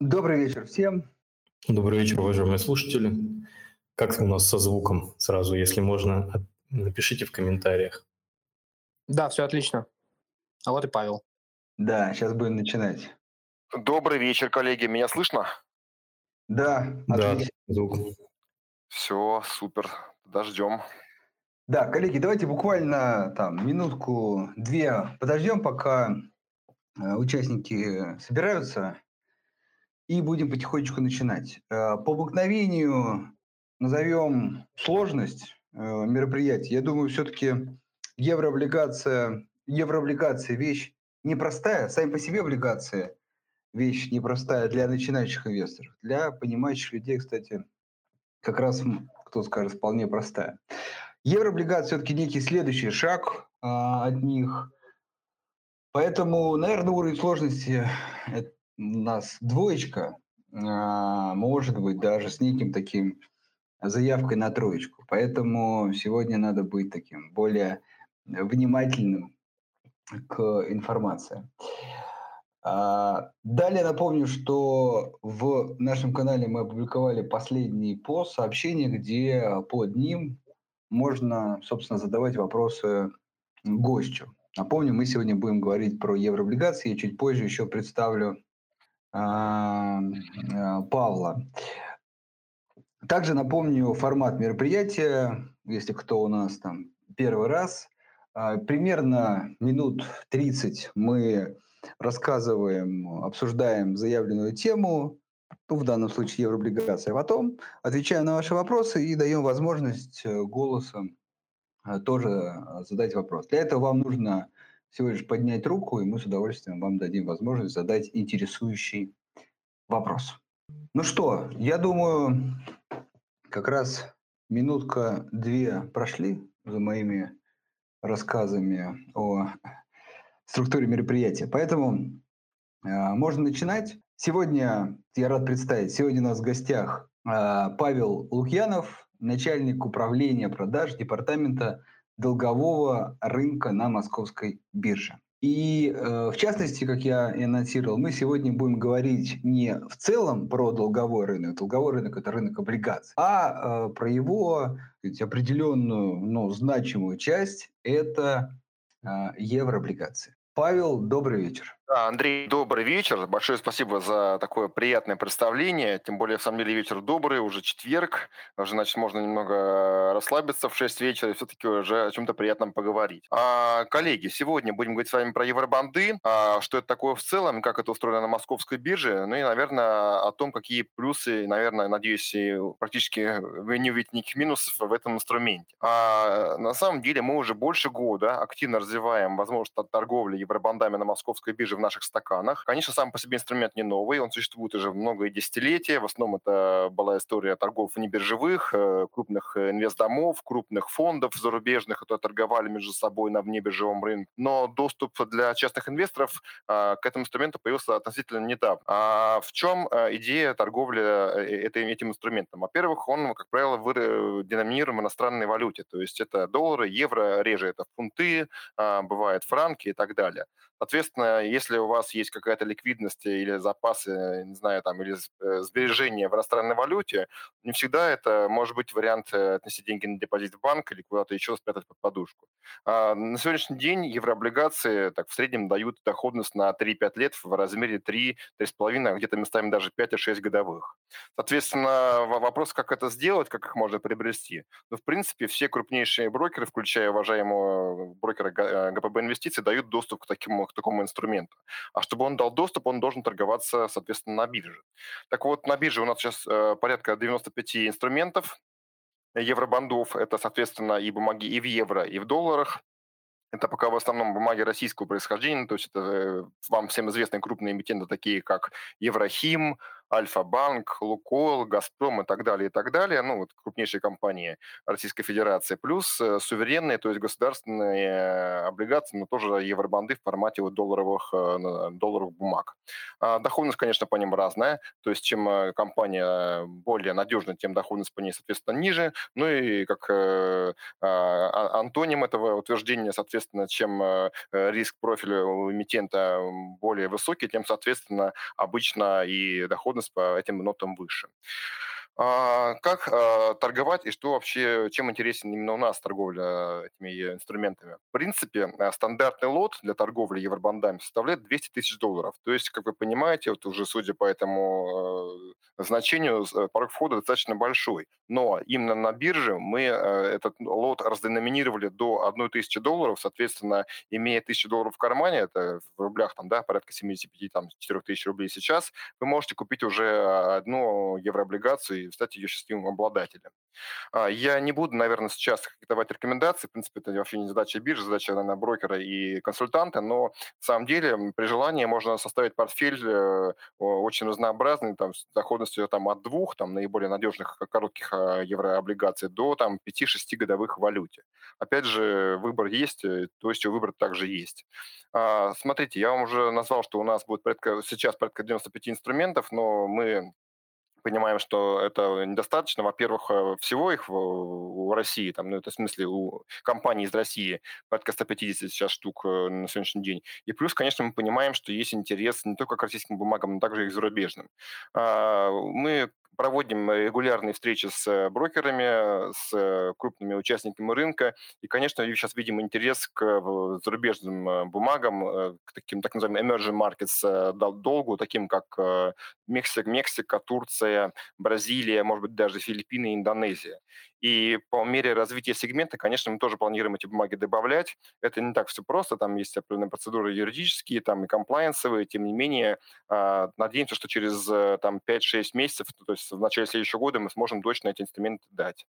Добрый вечер всем. Добрый вечер, уважаемые слушатели. Как у нас со звуком? Сразу, если можно, напишите в комментариях. Да, все отлично. А вот и Павел. Да, сейчас будем начинать. Добрый вечер, коллеги. Меня слышно? Да, Да, отлично. звук. Все, супер. Подождем. Да, коллеги, давайте буквально там минутку-две подождем, пока э, участники собираются, и будем потихонечку начинать. Э, по обыкновению назовем сложность э, мероприятия. Я думаю, все-таки еврооблигация, еврооблигация вещь непростая, сами по себе облигации вещь непростая для начинающих инвесторов. Для понимающих людей, кстати, как раз, кто скажет, вполне простая. Еврооблигации все-таки некий следующий шаг а, от них. Поэтому, наверное, уровень сложности это нас двоечка, а, может быть, даже с неким таким заявкой на троечку. Поэтому сегодня надо быть таким более внимательным к информации. А, Далее напомню, что в нашем канале мы опубликовали последний пост, сообщение, где под ним можно, собственно, задавать вопросы гостю. Напомню, мы сегодня будем говорить про еврооблигации, я чуть позже еще представлю Павла. Также напомню формат мероприятия, если кто у нас там первый раз. А, Примерно минут 30 мы рассказываем, обсуждаем заявленную тему, ну, в данном случае еврооблигация, а потом отвечаем на ваши вопросы и даем возможность э, голосом э, тоже задать вопрос. Для этого вам нужно всего лишь поднять руку, и мы с удовольствием вам дадим возможность задать интересующий вопрос. Ну что, я думаю, как раз минутка-две прошли за моими рассказами о структуре мероприятия. Поэтому э, можно начинать. Сегодня я рад представить, сегодня у нас в гостях э, Павел Лукьянов, начальник управления продаж департамента долгового рынка на московской бирже. И э, в частности, как я и анонсировал, мы сегодня будем говорить не в целом про долговой рынок, долговой рынок это рынок облигаций, а э, про его сказать, определенную, ну, значимую часть, это э, еврооблигации. Павел, добрый вечер. Да, Андрей, добрый вечер. Большое спасибо за такое приятное представление. Тем более, в самом деле, вечер добрый, уже четверг. Уже, значит, можно немного расслабиться в 6 вечера и все-таки уже о чем-то приятном поговорить. А, коллеги, сегодня будем говорить с вами про евробанды, а, что это такое в целом, как это устроено на московской бирже, ну и, наверное, о том, какие плюсы, наверное, надеюсь, и практически вы не увидите никаких минусов в этом инструменте. А, на самом деле мы уже больше года активно развиваем возможность торговли евробандами на московской бирже в наших стаканах. Конечно, сам по себе инструмент не новый, он существует уже много десятилетий. В основном это была история торгов небиржевых, э, крупных инвестдомов, крупных фондов зарубежных, которые торговали между собой на внебиржевом рынке. Но доступ для частных инвесторов а, к этому инструменту появился относительно недавно. А в чем идея торговли э, этим, инструментом? Во-первых, он, как правило, деноминируем в иностранной валюте, то есть это доллары, евро, реже это фунты, бывает франки и так далее. Соответственно, если у вас есть какая-то ликвидность или запасы, не знаю, там, или э, сбережения в иностранной валюте, не всегда это может быть вариант э, отнести деньги на депозит в банк или куда-то еще спрятать под подушку. А на сегодняшний день еврооблигации так в среднем дают доходность на 3-5 лет в размере 3-3,5, а где-то местами даже 5 и 6 годовых. Соответственно, вопрос, как это сделать, как их можно приобрести. Ну, в принципе, все крупнейшие брокеры, включая уважаемого брокера ГПБ Инвестиции, дают доступ к такому, к такому инструменту. А чтобы он дал доступ, он должен торговаться, соответственно, на бирже. Так вот, на бирже у нас сейчас э, порядка 95 инструментов евробандов. Это, соответственно, и бумаги и в евро, и в долларах. Это пока в основном бумаги российского происхождения, то есть это вам всем известные крупные эмитенты, такие как Еврохим, Альфа-банк, Лукойл, Газпром и так далее, и так далее, ну, вот крупнейшие компании Российской Федерации, плюс э, суверенные, то есть государственные облигации, но тоже евробанды в формате вот долларовых, э, долларовых бумаг. А доходность, конечно, по ним разная, то есть чем э, компания более надежная, тем доходность по ней, соответственно, ниже, ну и как а, а, антоним этого утверждения, соответственно, чем риск профиля у эмитента более высокий, тем, соответственно, обычно и доходность по этим нотам выше. А, как а, торговать и что вообще, чем интересен именно у нас торговля этими инструментами? В принципе, а, стандартный лот для торговли евробандами составляет 200 тысяч долларов. То есть, как вы понимаете, вот уже судя по этому значению, порог входа достаточно большой. Но именно на бирже мы этот лот разденоминировали до 1 тысячи долларов, соответственно, имея 1000 долларов в кармане, это в рублях там, да, порядка 75 там, 4 тысяч рублей сейчас, вы можете купить уже одну еврооблигацию и стать ее счастливым обладателем. А, я не буду, наверное, сейчас давать рекомендации, в принципе, это вообще не задача биржи, задача, наверное, брокера и консультанта, но на самом деле при желании можно составить портфель э, очень разнообразный, там, с доходностью там, от двух там, наиболее надежных коротких а, еврооблигаций до там, 5-6 годовых в валюте. Опять же, выбор есть, э, то есть выбор также есть. А, смотрите, я вам уже назвал, что у нас будет порядка, сейчас порядка 95 инструментов, но мы понимаем, что это недостаточно. Во-первых, э, всего их у России, там, ну, это в смысле у компаний из России порядка 150 сейчас штук э, на сегодняшний день. И плюс, конечно, мы понимаем, что есть интерес не только к российским бумагам, но также и к зарубежным. А, мы проводим регулярные встречи с э, брокерами, с э, крупными участниками рынка. И, конечно, сейчас видим интерес к э, зарубежным бумагам, к таким так называемым emerging markets долгу, таким как Мексика, Мексика, Турция, Бразилия, может быть, даже Филиппины Индонезия. И по мере развития сегмента, конечно, мы тоже планируем эти бумаги добавлять. Это не так все просто, там есть определенные процедуры юридические, там и комплайенсовые, тем не менее, а, надеемся, что через там, 5-6 месяцев, то есть в начале следующего года мы сможем точно эти инструменты дать.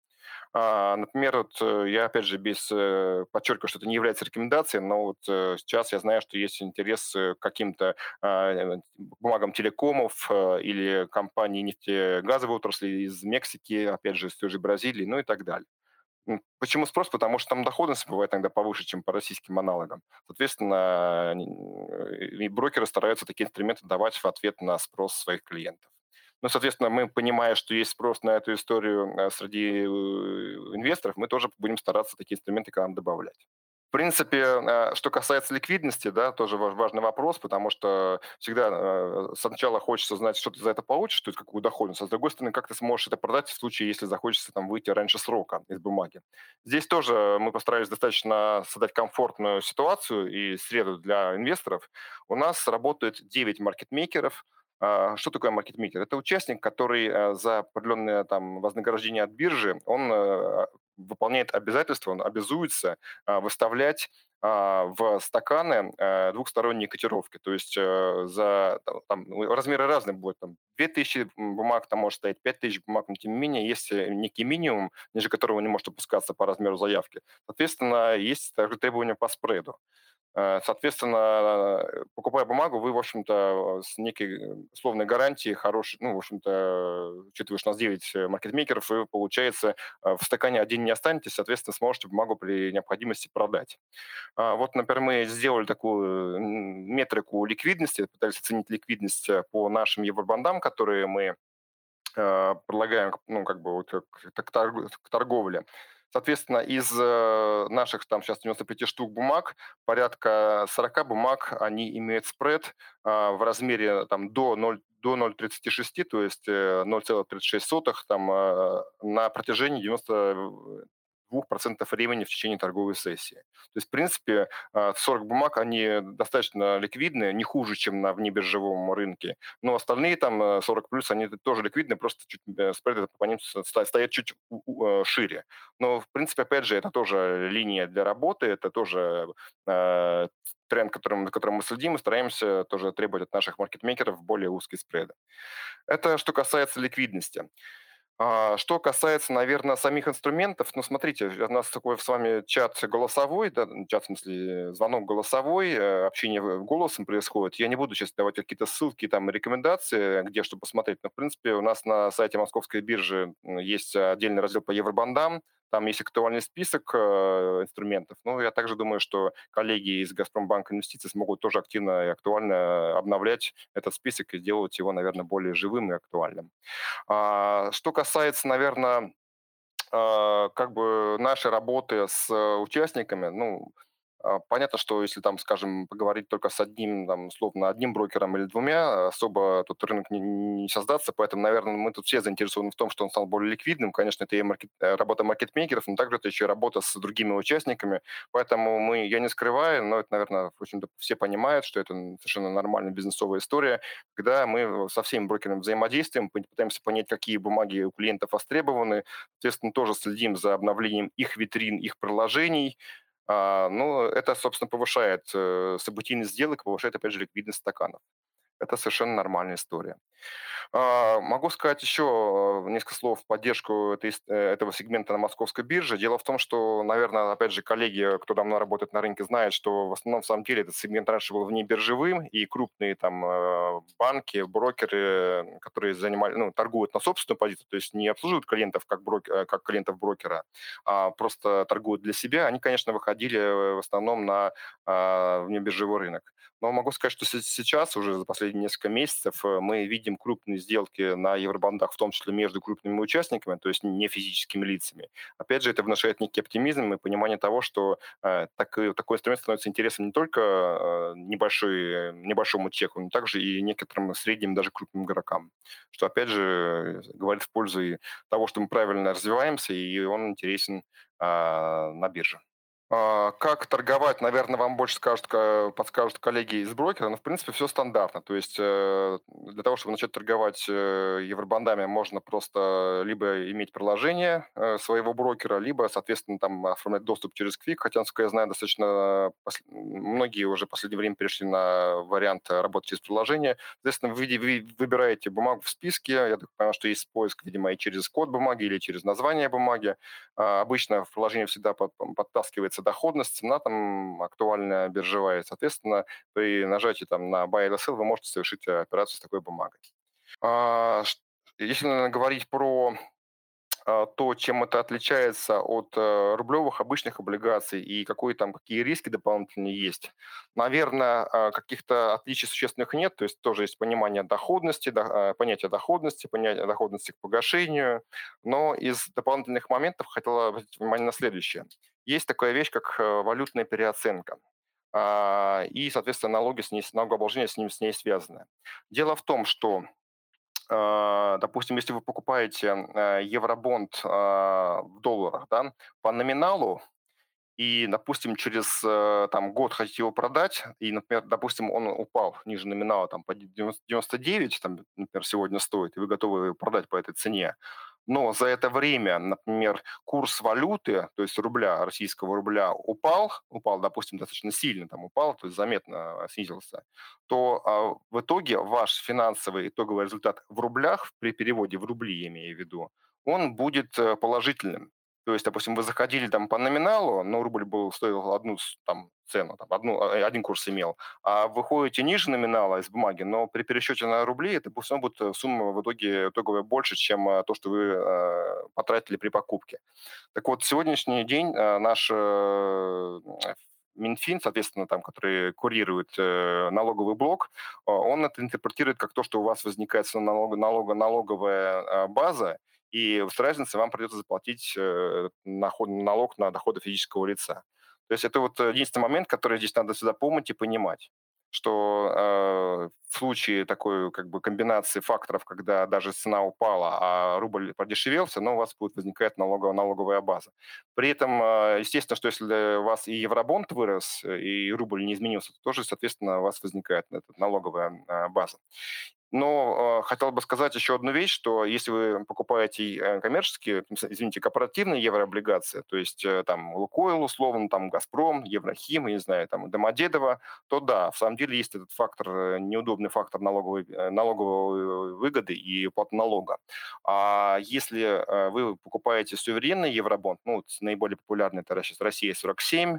А, например, вот э, я, опять же, без э, подчеркиваю, что это не является рекомендацией, но вот э, сейчас я знаю, что есть интерес к каким-то а, бумагам телекомов или компаний нефтегазовой отрасли из Мексики, опять же, из той же Бразилии, ну и так далее. Почему спрос? Потому что там доходность бывает иногда повыше, чем по российским аналогам. Соответственно, и брокеры стараются такие инструменты давать в ответ на спрос своих клиентов. Ну, соответственно, мы, понимая, что есть спрос на эту историю э, среди э, инвесторов, мы тоже будем стараться такие инструменты к нам добавлять. Принципе, э, что касается ликвидности, да, тоже важный вопрос, потому что всегда сначала хочется знать, что ты за это получишь, то есть какую доходность, а с другой стороны, как ты сможешь это продать в случае, если захочется там выйти раньше срока из бумаги. Здесь тоже мы постарались достаточно создать комфортную ситуацию и среду для инвесторов. У нас работает 9 маркетмейкеров, что такое маркетмейкер? Это участник, который э, за определенное там, вознаграждение от биржи, он э, выполняет обязательства, он обязуется а, выставлять а, в стаканы э, двухсторонние котировки. То есть за там, ну, размеры разные будут. Там, 2000 бумаг там может стоять, 5000 бумаг, но тем не менее есть некий минимум, ниже которого не может опускаться по размеру заявки. Соответственно, есть также требования по спреду. Э, соответственно, покупая бумагу, вы, в общем-то, с некой условной гарантией, хорошей, ну, в общем-то, учитывая, что у нас 9 э, маркетмейкеров, вы, получается, э, в стакане один не останетесь, соответственно, сможете бумагу при необходимости продать. А, вот, например, мы сделали такую метрику ликвидности, пытались оценить ликвидность по нашим евробандам, которые мы предлагаем, ну, как бы, вот, к, к торговле. Соответственно, из э, наших там сейчас 95 штук бумаг, порядка 40 бумаг, они имеют спред а, в размере там, до 0, до 0,36, то есть 0,36 э, там, на протяжении 90 2% времени в течение торговой сессии. То есть, в принципе, 40 а, бумаг, они достаточно ликвидны, не хуже, чем на внебиржевом рынке. Но остальные там 40 плюс, они тоже ликвидны, просто чуть э, спреды по ним стоят чуть э, шире. Но, в принципе, опять же, это тоже линия для работы, это тоже э, тренд, которым, которым мы следим, и стараемся тоже требовать от наших маркетмейкеров более узкие спреды. Это что касается ликвидности. А, что касается, наверное, самих инструментов, ну, смотрите, у нас такой с вами чат голосовой, да, чат, в смысле, звонок голосовой, э, общение голосом происходит. Я не буду сейчас давать какие-то ссылки, там, рекомендации, где что посмотреть, но, в принципе, у нас на сайте Московской биржи есть отдельный раздел по евробандам, там есть актуальный список э, инструментов. Ну, я также думаю, что коллеги из Газпромбанка инвестиций смогут тоже активно и актуально обновлять этот список и сделать его, наверное, более живым и актуальным. А, что касается, наверное, а, как бы нашей работы с участниками, ну, понятно, что если там, скажем, поговорить только с одним, там, условно, одним брокером или двумя, особо тут рынок не, не создаться, поэтому, наверное, мы тут все заинтересованы в том, что он стал более ликвидным. Конечно, это и маркет, э, работа маркетмейкеров, но также это еще и работа с другими участниками. Поэтому мы, я не скрываю, но это, наверное, в общем-то, все понимают, что это совершенно нормальная бизнесовая история, когда мы со всеми брокерами взаимодействуем, пытаемся понять, какие бумаги у клиентов востребованы, соответственно, тоже следим за обновлением их витрин, их приложений, а, ну, это, собственно, повышает э, событийность сделок, повышает, опять же, ликвидность стаканов. Это совершенно нормальная история. А, могу сказать еще э, несколько слов в поддержку этой, э, этого сегмента на московской бирже. Дело в том, что, наверное, опять же, коллеги, кто давно работает на рынке, знают, что в основном, в самом деле, этот сегмент раньше был вне биржевым, и крупные там э, банки, брокеры, которые занимали, ну, торгуют на собственную позицию, то есть не обслуживают клиентов как, брокер, как клиентов брокера, а просто торгуют для себя, они, конечно, выходили в основном на а, внебиржевой рынок. Но могу сказать, что сейчас, уже за последние несколько месяцев, мы видим крупные сделки на евробандах, в том числе между крупными участниками, то есть не физическими лицами. Опять же, это внушает некий оптимизм и понимание того, что э, так, такой инструмент становится интересен не только э, небольшой, небольшому чеку, но также и некоторым средним, даже крупным игрокам. Что, опять же, говорит в пользу того, что мы правильно развиваемся, и он интересен э, на бирже. А, как торговать, наверное, вам больше скажут, подскажут коллеги из брокера, но, в принципе, все стандартно. То есть э, для того, чтобы начать торговать э, евробандами, можно просто либо иметь приложение э, своего брокера, либо, соответственно, там оформлять доступ через Quick, хотя, насколько я знаю, достаточно многие уже в последнее время перешли на вариант работы через приложение. Соответственно, вы, вы выбираете бумагу в списке, я так понимаю, что есть поиск, видимо, и через код бумаги или через название бумаги. А, обычно в приложении всегда подтаскивается меняется доходность, цена там актуальная биржевая. Соответственно, при нажатии там на buy или sell вы можете совершить э, операцию с такой бумагой. А, если говорить про то, чем это отличается от э, рублевых обычных облигаций и какой там, какие риски дополнительные есть. Наверное, а, каких-то отличий существенных нет, то есть тоже есть понимание доходности, понятие доходности, понятие доходности к погашению, но из дополнительных моментов хотела обратить внимание на следующее есть такая вещь, как э, валютная переоценка. А, и, соответственно, налоги с ней, налогообложение с, ним, с ней связаны. Дело в том, что а, допустим, если вы покупаете э, евробонд а, в долларах, да, по номиналу, и, допустим, через э, там, год хотите его продать, и, например, допустим, он упал ниже номинала там, по 99, там, например, сегодня стоит, и вы готовы его продать по этой цене, но за это время, например, курс валюты, то есть рубля, российского рубля упал, упал, допустим, достаточно сильно там упал, то есть заметно снизился, то а, в итоге ваш финансовый итоговый результат в рублях, при переводе в рубли, я имею в виду, он будет э, положительным. То есть, допустим, вы заходили там по номиналу, но рубль был, стоил одну там, цену, там, одну, э, один курс имел, а выходите ниже номинала из бумаги, но при пересчете на рубли это все будет э, сумма в итоге итоговая больше, чем э, то, что вы э, потратили при покупке. Так вот, сегодняшний день э, наш э, Минфин, соответственно, там, который курирует э, налоговый блок, он это интерпретирует как то, что у вас возникает налог, налог, налоговая э, база, и с разницей вам придется заплатить э, налог на доходы физического лица. То есть это вот единственный момент, который здесь надо всегда помнить и понимать, что э, в случае такой как бы комбинации факторов, когда даже цена упала, а рубль продешевелся, но у вас будет возникать налоговая, налоговая база. При этом, э, естественно, что если у вас и евробонд вырос, и рубль не изменился, то тоже, соответственно, у вас возникает эта налоговая э, база. Но э, хотел бы сказать еще одну вещь, что если вы покупаете э, коммерческие, извините, корпоративные еврооблигации, то есть э, там Лукойл условно, там Газпром, Еврохим, я не знаю, там Домодедово, то да, в самом деле есть этот фактор, э, неудобный фактор налоговой, э, налоговой выгоды и уплаты налога. А если э, вы покупаете суверенный евробонд, ну, вот наиболее популярный это сейчас Россия 47, Э,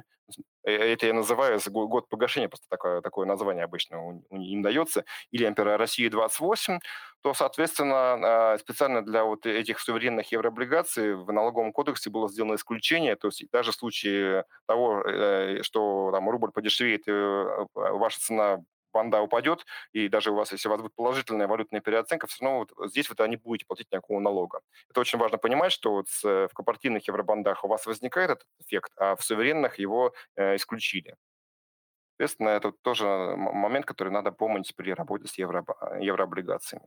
это я называю год погашения, просто такое, такое название обычно им дается, или Ампера России 28, то, соответственно, а, специально для вот этих суверенных еврооблигаций в налоговом кодексе было сделано исключение, то есть даже в случае того, э, что там рубль подешевеет, э, ваша цена банда упадет, и даже у вас, если у вас будет положительная валютная переоценка, все равно вот здесь вот они будете платить никакого налога. Это очень важно понимать, что вот в корпоративных евробандах у вас возникает этот эффект, а в суверенных его э, исключили. Соответственно, это тоже момент, который надо помнить при работе с евро, еврооблигациями.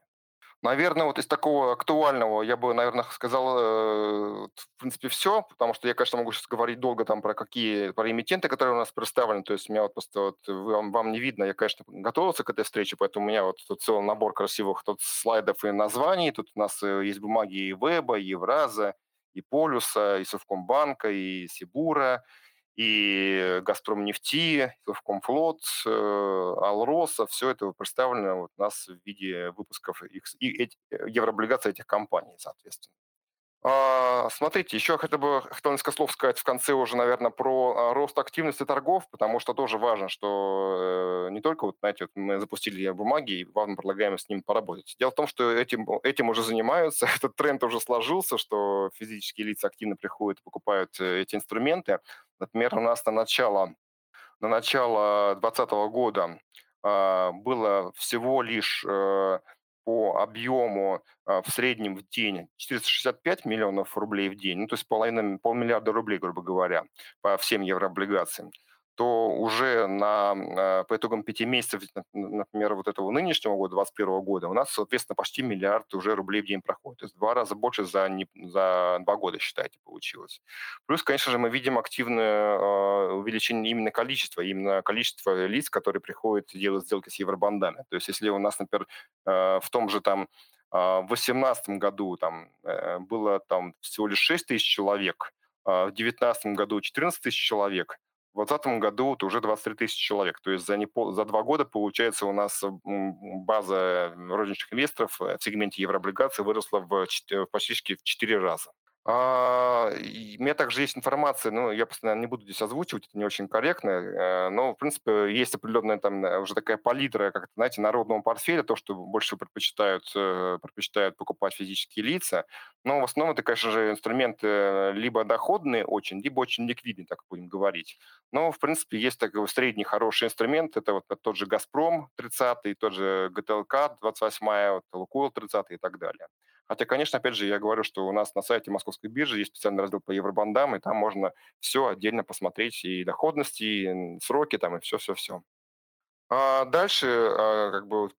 Наверное, вот из такого актуального я бы, наверное, сказал, э, в принципе, все, потому что я, конечно, могу сейчас говорить долго там про какие, про эмитенты, которые у нас представлены, то есть у меня вот просто вот, вам, вам не видно, я, конечно, готовился к этой встрече, поэтому у меня вот тут целый набор красивых тут слайдов и названий, тут у нас э, есть бумаги и Веба, и Евраза, и Полюса, и Совкомбанка, и Сибура, и «Газпром нефти», «Совкомфлот», э, «Алроса», все это представлено вот у нас в виде выпусков их, и эти, еврооблигаций этих компаний, соответственно. А, смотрите, еще хотя бы хотел несколько слов сказать в конце уже, наверное, про а, рост активности торгов, потому что тоже важно, что э, не только, вот, знаете, вот мы запустили бумаги и вам предлагаем с ним поработать. Дело в том, что этим, этим уже занимаются, этот тренд уже сложился, что физические лица активно приходят и покупают э, эти инструменты. Например, у нас на начало, на начало 2020 года э, было всего лишь э, объему э, в среднем в день 465 миллионов рублей в день, ну, то есть половина, полмиллиарда рублей, грубо говоря, по всем еврооблигациям то уже на, э, по итогам пяти месяцев, например, вот этого нынешнего года, 2021 года, у нас, соответственно, почти миллиард уже рублей в день проходит. То есть два раза больше за, не, за два года, считайте, получилось. Плюс, конечно же, мы видим активное э, увеличение именно количества, именно количество лиц, которые приходят и делают сделки с евробандами. То есть если у нас, например, э, в том же там в 2018 году там было там всего лишь 6 тысяч человек, в 2019 году 14 тысяч человек, в 2020 году это уже 23 тысячи человек. То есть за, не, за два года, получается, у нас база розничных инвесторов в сегменте еврооблигаций выросла в, в почти в 4 раза. А, у меня также есть информация, ну, я постоянно не буду здесь озвучивать, это не очень корректно, э, но, в принципе, есть определенная там э, уже такая палитра, как знаете, народного портфеля, то, что больше предпочитают, э, предпочитают покупать физические лица. Но в основном это, конечно же, инструменты либо доходные очень, либо очень ликвидные, так будем говорить. Но, в принципе, есть такой средний хороший инструмент, это вот тот же «Газпром» 30 тот же ГТЛК 28 вот, «Лукойл» 30 и так далее. Хотя, конечно, опять же, я говорю, что у нас на сайте Московской биржи есть специальный раздел по евробандам, и там можно все отдельно посмотреть, и доходности, и сроки там, и все-все-все. А дальше, а, как бы,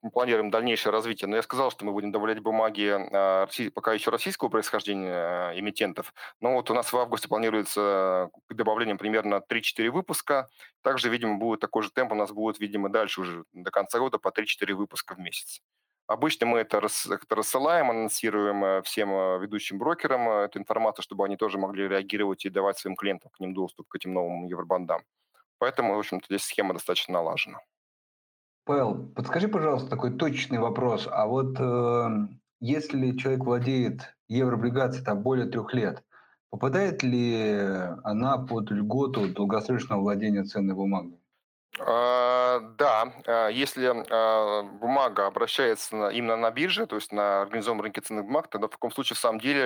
мы планируем дальнейшее развитие. Но я сказал, что мы будем добавлять бумаги а, пока еще российского происхождения а, эмитентов. Но вот у нас в августе планируется к добавлению примерно 3-4 выпуска. Также, видимо, будет такой же темп у нас будет, видимо, дальше уже до конца года по 3-4 выпуска в месяц. Обычно мы это, это рассылаем, анонсируем э, всем э, ведущим брокерам э, эту информацию, чтобы они тоже могли реагировать и давать своим клиентам к ним доступ к этим новым евробандам. Поэтому, в общем-то, здесь схема достаточно налажена. Павел, подскажи, пожалуйста, такой точный вопрос. А вот э, если человек владеет еврооблигацией там, более трех лет, попадает ли она под льготу долгосрочного владения ценной бумагой? А, да, а, если а, бумага обращается именно на бирже, то есть на организованном рынке ценных бумаг, тогда в таком случае в самом деле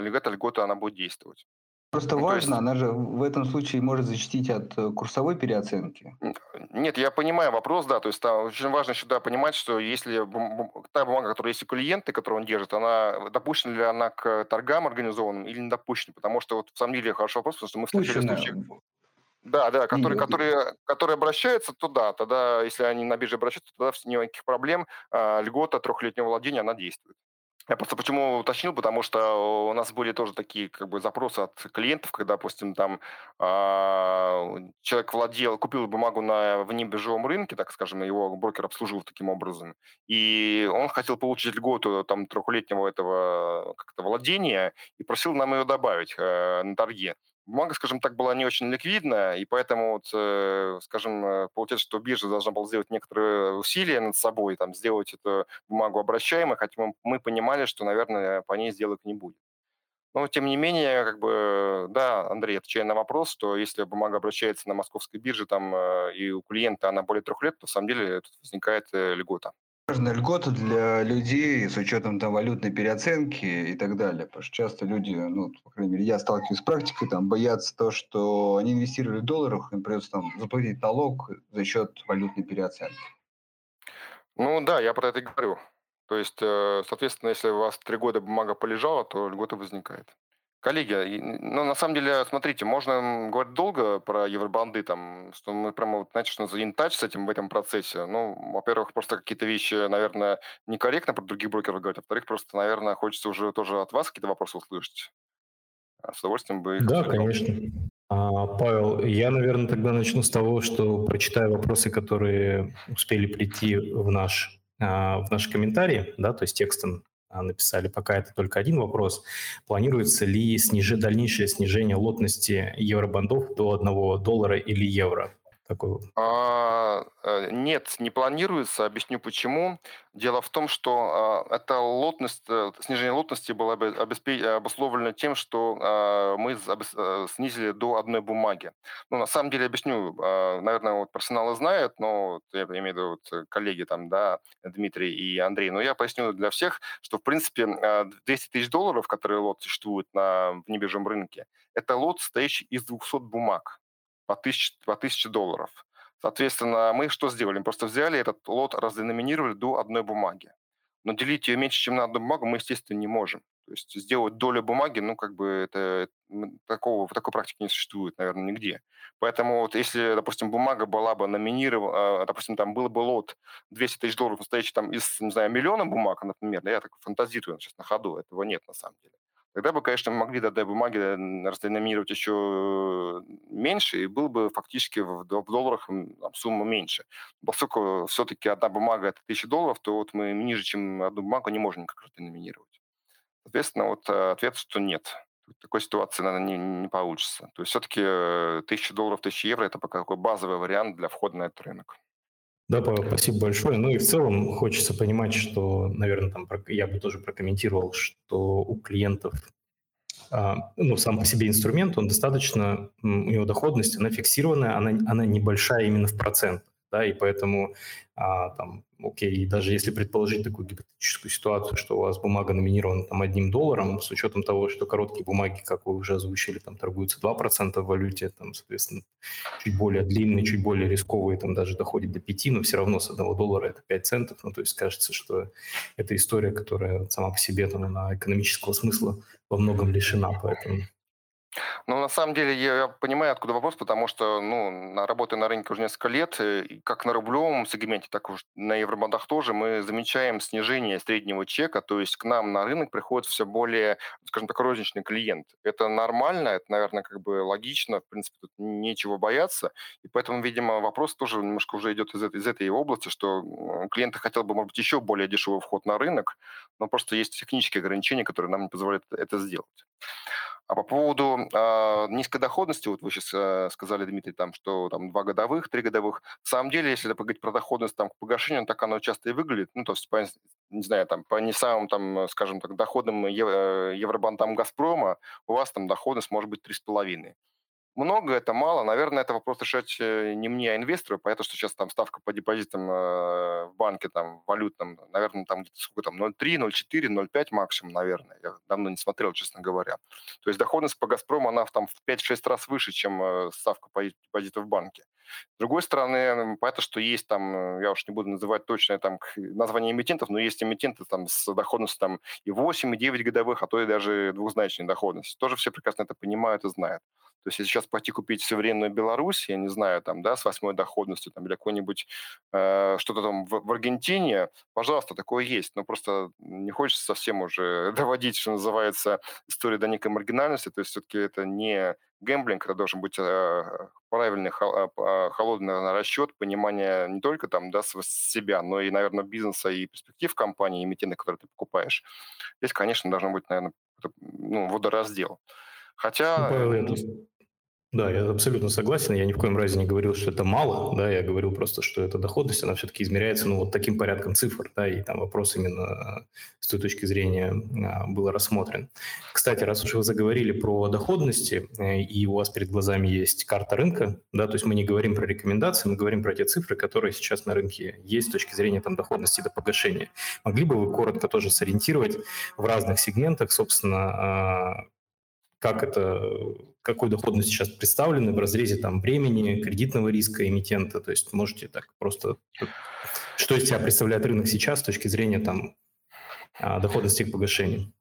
легата льгота она будет действовать. Просто ну, важно, есть... она же в этом случае может защитить от э, курсовой переоценки. Нет, я понимаю вопрос, да, то есть там очень важно сюда понимать, что если та бумага, которая есть у клиента, которую он держит, она допущена ли она к торгам организованным или не допущена, потому что вот в самом деле хороший вопрос, потому что мы встречали случаи, да, да, которые, которые, которые обращаются туда, тогда, если они на бирже обращаются, тогда никаких проблем, а, льгота трехлетнего владения, она действует. Я просто почему уточнил, потому что у нас были тоже такие как бы запросы от клиентов, когда, допустим, там а, человек владел, купил бумагу на внебиржевом рынке, так скажем, его брокер обслуживал таким образом, и он хотел получить льготу там трехлетнего этого как-то владения и просил нам ее добавить э, на торге. Бумага, скажем так, была не очень ликвидная, и поэтому, вот, э, скажем, э, получается, что биржа должна была сделать некоторые усилия над собой, там, сделать эту бумагу обращаемой, хотя мы, мы понимали, что, наверное, по ней сделок не будет. Но, тем не менее, как бы, да, Андрей, отвечая на вопрос, что если бумага обращается на московской бирже, там, э, и у клиента она более трех лет, то, на самом деле, тут возникает льгота важная льгота для людей с учетом там валютной переоценки и так далее. Потому что часто люди, ну, по крайней мере, я сталкиваюсь с практикой, там боятся то, что они инвестировали в долларах, им придется там заплатить налог за счет валютной переоценки. Ну да, я про это и говорю. То есть, э, соответственно, если у вас три года бумага полежала, то льгота возникает. Коллеги, ну, на самом деле, смотрите, можно говорить долго про евробанды, там, что мы прямо, вот, знаете, что называется, интач с этим в этом процессе. Ну, во-первых, просто какие-то вещи, наверное, некорректно про других брокеров говорить, а во-вторых, просто, наверное, хочется уже тоже от вас какие-то вопросы услышать. А с удовольствием бы их... Да, конечно. А, Павел, я, наверное, тогда начну с того, что прочитаю вопросы, которые успели прийти в наш а, в наши комментарии, да, то есть текстом написали, пока это только один вопрос. Планируется ли сниж... дальнейшее снижение лотности евробандов до 1 доллара или евро? Такой... А, э, нет, не планируется. Объясню почему. Дело в том, что а, эта лотность, э, снижение лотности было обусловлено тем, что а, мы а, снизили до одной бумаги. Ну, на самом деле, объясню, а, наверное, вот профессионалы знают, но я имею в виду вот коллеги там, да, Дмитрий и Андрей, но я поясню для всех, что, в принципе, 200 тысяч долларов, которые лот существует на внебиржевом рынке, это лот, состоящий из 200 бумаг по 1000, по 1000 долларов. Соответственно, мы что сделали? Мы просто взяли этот лот, разденоминировали до одной бумаги. Но делить ее меньше, чем на одну бумагу, мы, естественно, не можем. То есть сделать долю бумаги, ну, как бы это, такого, такой практики не существует, наверное, нигде. Поэтому вот если, допустим, бумага была бы номинирована, а, допустим, там был бы лот 200 тысяч долларов, настоящий там из, не знаю, миллиона бумаг, например, я так фантазирую сейчас на ходу, этого нет на самом деле. Тогда бы, конечно, могли до бумаги разденоминировать еще меньше, и был бы фактически в, долларах там, сумма меньше. Поскольку все-таки одна бумага – это тысяча долларов, то вот мы ниже, чем одну бумагу, не можем никак разденоминировать. Соответственно, вот э, ответ, что нет. Такой ситуации, наверное, не, не получится. То есть все-таки э, тысяча долларов, тысяча евро – это пока такой базовый вариант для входа на этот рынок. Да, Павел, спасибо большое. Ну и в целом хочется понимать, что, наверное, там я бы тоже прокомментировал, что у клиентов, а, ну, сам по себе инструмент, он достаточно, у него доходность, она фиксированная, она, она небольшая именно в процентах да, и поэтому а, там, окей, даже если предположить такую гипотетическую ситуацию, что у вас бумага номинирована там одним долларом, с учетом того, что короткие бумаги, как вы уже озвучили, там торгуются 2% в валюте, там, соответственно, чуть более длинные, чуть более рисковые, там даже доходит до 5, но все равно с одного доллара это 5 центов, ну, то есть кажется, что это история, которая сама по себе там, на экономического смысла во многом лишена, поэтому ну, на самом деле, я понимаю, откуда вопрос, потому что, ну, на- работая на рынке уже несколько лет, э, как на рублевом сегменте, так и на евробандах тоже, мы замечаем снижение среднего чека, то есть к нам на рынок приходит все более, скажем так, розничный клиент. Это нормально, это, наверное, как бы логично, в принципе, тут нечего бояться, и поэтому, видимо, вопрос тоже немножко уже идет из этой, из этой области, что клиенты хотел бы, может быть, еще более дешевый вход на рынок, но просто есть технические ограничения, которые нам не позволяют это сделать. А по поводу э, низкой доходности, вот вы сейчас э, сказали, Дмитрий, там, что там два годовых, три годовых. На самом деле, если поговорить про доходность там, к погашению, так оно часто и выглядит. Ну, то есть, по, не знаю, там, по не самым, там, скажем так, доходным э, евробандам «Газпрома» у вас там доходность может быть 3,5. Много это мало. Наверное, это вопрос решать э, не мне, а инвестору. Понятно, что сейчас там ставка по депозитам э, в банке, там, валютном, наверное, там где-то сколько там, 0,3, 0,4, 0,5 максимум, наверное. Я давно не смотрел, честно говоря. То есть доходность по «Газпрому», она там в 5-6 раз выше, чем э, ставка по депозиту в банке. С другой стороны, понятно, что есть там, я уж не буду называть точное там название эмитентов, но есть эмитенты там с доходностью там и 8, и 9 годовых, а то и даже двухзначной доходности. Тоже все прекрасно это понимают и знают. То есть если сейчас пойти купить суверенную Беларусь, я не знаю, там, да, с восьмой доходностью, там, или какой-нибудь э, что-то там в, в Аргентине, пожалуйста, такое есть. Но просто не хочется совсем уже доводить, что называется, историю до некой маргинальности. То есть все-таки это не гэмблинг, это должен быть э, правильный э, а, холодный расчет, понимание не только там, да, себя, но и, наверное, бизнеса и перспектив компании, эмитента, который ты покупаешь. Здесь, конечно, должно быть, наверное, ну, водораздел. Хотя... Ну, Павел, я да, я абсолютно согласен. Я ни в коем разе не говорил, что это мало, да, я говорил просто, что эта доходность, она все-таки измеряется, ну, вот таким порядком цифр, да, и там вопрос именно с той точки зрения а, был рассмотрен. Кстати, раз уж вы заговорили про доходности, э, и у вас перед глазами есть карта рынка, да, то есть мы не говорим про рекомендации, мы говорим про те цифры, которые сейчас на рынке есть с точки зрения там доходности до погашения. Могли бы вы коротко тоже сориентировать в разных сегментах, собственно, а, как это, какой доходность сейчас представлены в разрезе там времени, кредитного риска эмитента. То есть можете так просто... Что из себя представляет рынок сейчас с точки зрения там а, доходности к погашению?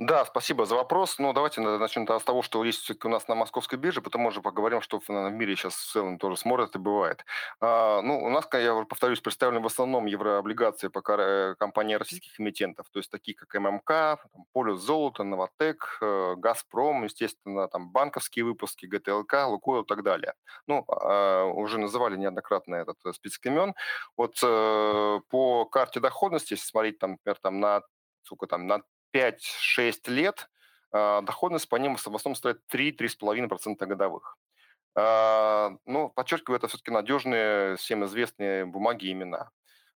Да, спасибо за вопрос. Ну, давайте начнем с того, что есть все-таки у нас на московской бирже, потом уже поговорим, что в мире сейчас в целом тоже смотрят и бывает. А, ну, у нас, я уже повторюсь, представлены в основном еврооблигации по э, компании российских эмитентов, то есть такие как ММК, Полюс Золото, Новотек, э, Газпром, естественно, там банковские выпуски, ГТЛК, Лукойл и так далее. Ну, а, уже называли неоднократно этот э, список имен. Вот по карте доходности, если смотреть, там, например, там на сколько там, на 5-6 лет а, доходность по ним в основном составляет 3-3,5% годовых. А, ну, подчеркиваю, это все-таки надежные, всем известные бумаги и имена.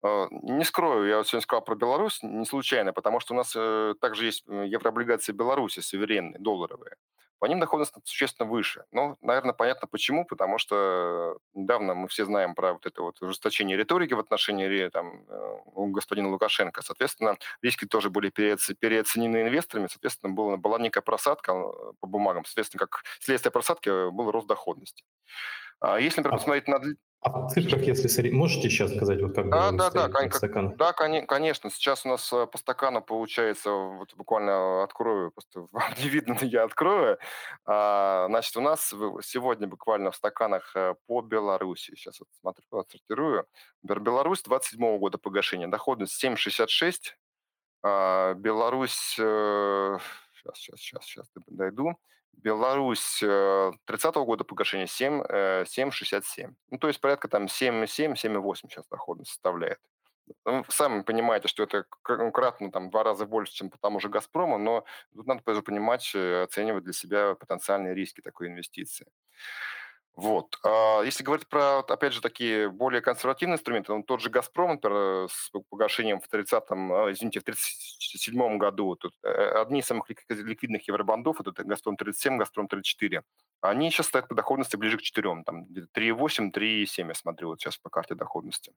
А, не скрою, я сегодня сказал про Беларусь не случайно, потому что у нас э, также есть э, еврооблигации Беларуси, суверенные, долларовые по ним доходность существенно выше. Ну, наверное, понятно почему, потому что недавно мы все знаем про вот это вот ужесточение риторики в отношении там, э, господина Лукашенко. Соответственно, риски тоже были переоценены инвесторами, соответственно, была, была некая просадка э, по бумагам. Соответственно, как следствие просадки был рост доходности. А если, например, посмотреть на, а в цифрах, если можете сейчас сказать, вот как да, да, да, кон- стакан? Да, кон- конечно. Сейчас у нас э, по стакану получается, вот буквально открою, просто вам не видно, но я открою. А, значит, у нас сегодня буквально в стаканах э, по Беларуси, сейчас вот смотрю, отсортирую. Беларусь 27 года погашения, доходность 7,66, а, Беларусь, сейчас, сейчас, сейчас, сейчас дойду, Беларусь 30 -го года погашения 7, 7,67. Ну, то есть порядка там 7,7, 7,8 сейчас доходность составляет. Ну, сами понимаете, что это ну, кратно там два раза больше, чем по тому же «Газпрому», но тут надо тоже понимать, э, оценивать для себя потенциальные риски такой инвестиции. Вот. А если говорить про, опять же, такие более консервативные инструменты, ну, тот же «Газпром», например, с погашением в 30-м, а, извините, в 37-м году, тут э, одни из самых ликвидных евробандов, это «Газпром-37», «Газпром-34», они сейчас стоят по доходности ближе к 4, там 3,8, 3,7, я смотрю вот сейчас по карте доходности.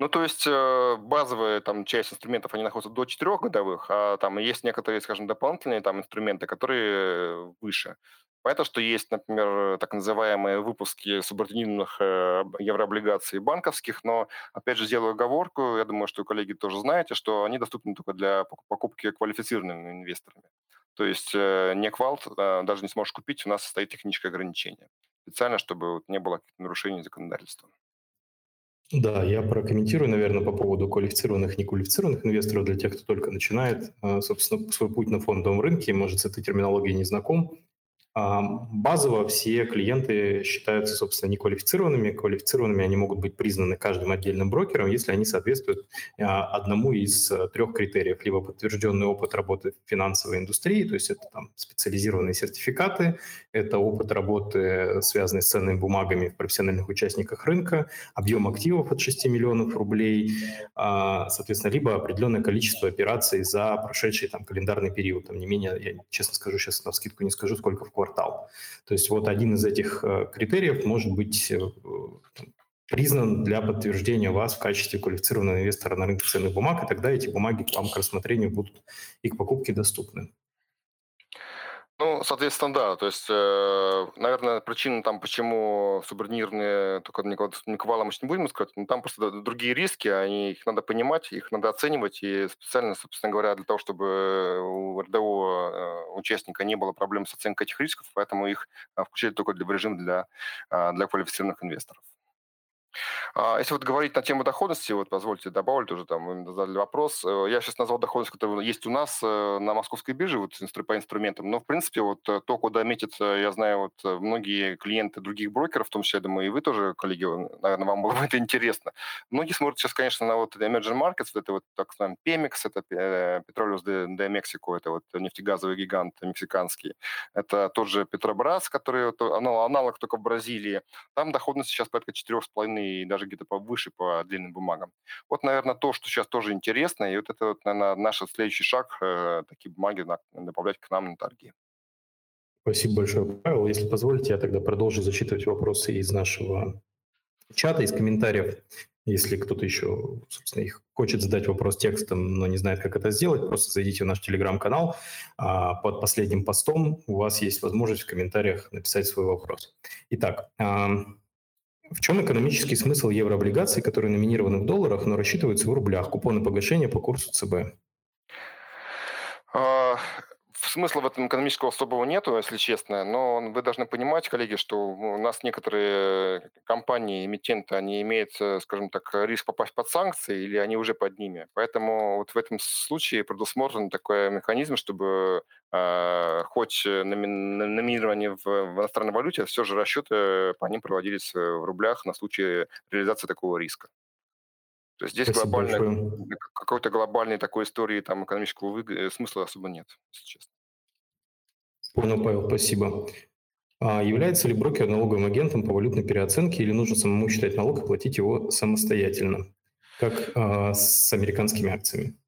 Ну, то есть э, базовая там часть инструментов, они находятся до 4 годовых, а там есть некоторые, скажем, дополнительные там инструменты, которые выше. Понятно, что есть, например, так называемые выпуски субординированных э, еврооблигаций банковских, но, опять же, сделаю оговорку, я думаю, что коллеги тоже знаете, что они доступны только для покупки квалифицированными инвесторами. То есть э, не квалт, э, даже не сможешь купить, у нас стоит техническое ограничение. Специально, чтобы не было нарушений законодательства. Да, я прокомментирую, наверное, по поводу квалифицированных и неквалифицированных инвесторов для тех, кто только начинает, собственно, свой путь на фондовом рынке. Может, с этой терминологией не знаком. Базово все клиенты считаются, собственно, неквалифицированными. Квалифицированными они могут быть признаны каждым отдельным брокером, если они соответствуют а, одному из э, трех критериев. Либо подтвержденный опыт работы в финансовой индустрии, то есть это там специализированные сертификаты, это опыт работы, связанный с ценными бумагами в профессиональных участниках рынка, объем активов от 6 миллионов рублей, а, соответственно, либо определенное количество операций за прошедший там календарный период. Там не менее, я честно скажу, сейчас на скидку не скажу, сколько в квартал. То есть вот один из этих э, критериев может быть э, признан для подтверждения вас в качестве квалифицированного инвестора на рынке ценных бумаг, и тогда эти бумаги к вам к рассмотрению будут и к покупке доступны. Ну, соответственно, да. То есть, э, наверное, причина там, почему субординированные только Николая мы не будем искать, но там просто другие риски, они, их надо понимать, их надо оценивать, и специально, собственно говоря, для того, чтобы у рядового э, участника не было проблем с оценкой этих рисков, поэтому их а, включили только для, в режим для, для квалифицированных инвесторов. А, если вот говорить на тему доходности, вот позвольте добавить тоже там, вы задали вопрос. Э, я сейчас назвал доходность, которая есть у нас э, на московской бирже вот, по инструментам, но в принципе вот э, то, куда метят, я знаю, вот многие клиенты других брокеров, в том числе, я думаю, и вы тоже, коллеги, наверное, вам было бы это интересно. Многие смотрят сейчас, конечно, на вот Emerging Markets, это вот так называемый Pemex, это Petroleus de, Mexico, это вот нефтегазовый гигант мексиканский. Это тот же Petrobras, который аналог только в Бразилии. Там доходность сейчас порядка 4,5 и даже где-то повыше по длинным бумагам. Вот, наверное, то, что сейчас тоже интересно, и вот это, вот, наверное, наш следующий шаг, э, такие бумаги добавлять к нам на торги. Спасибо большое, Павел. Если позволите, я тогда продолжу зачитывать вопросы из нашего чата, из комментариев. Если кто-то еще, собственно, их хочет задать вопрос текстом, но не знает, как это сделать, просто зайдите в наш телеграм-канал. А под последним постом у вас есть возможность в комментариях написать свой вопрос. Итак, в чем экономический смысл еврооблигаций, которые номинированы в долларах, но рассчитываются в рублях, купоны погашения по курсу ЦБ? А, смысла в этом экономического особого нету, если честно, но вы должны понимать, коллеги, что у нас некоторые компании, эмитенты, они имеют, э, скажем так, риск попасть под санкции или они уже под ними. Поэтому вот в этом случае предусмотрен такой механизм, чтобы хоть номинирование в, в иностранной валюте, все же расчеты по ним проводились в рублях на случай реализации такого риска. То есть здесь глобальной, какой-то глобальной такой истории там экономического выгод... Э, смысла особо нет, если честно. Понял, Павел, спасибо. А является ли брокер налоговым агентом по валютной переоценке или нужно самому считать налог и платить его самостоятельно, как а, с американскими акциями?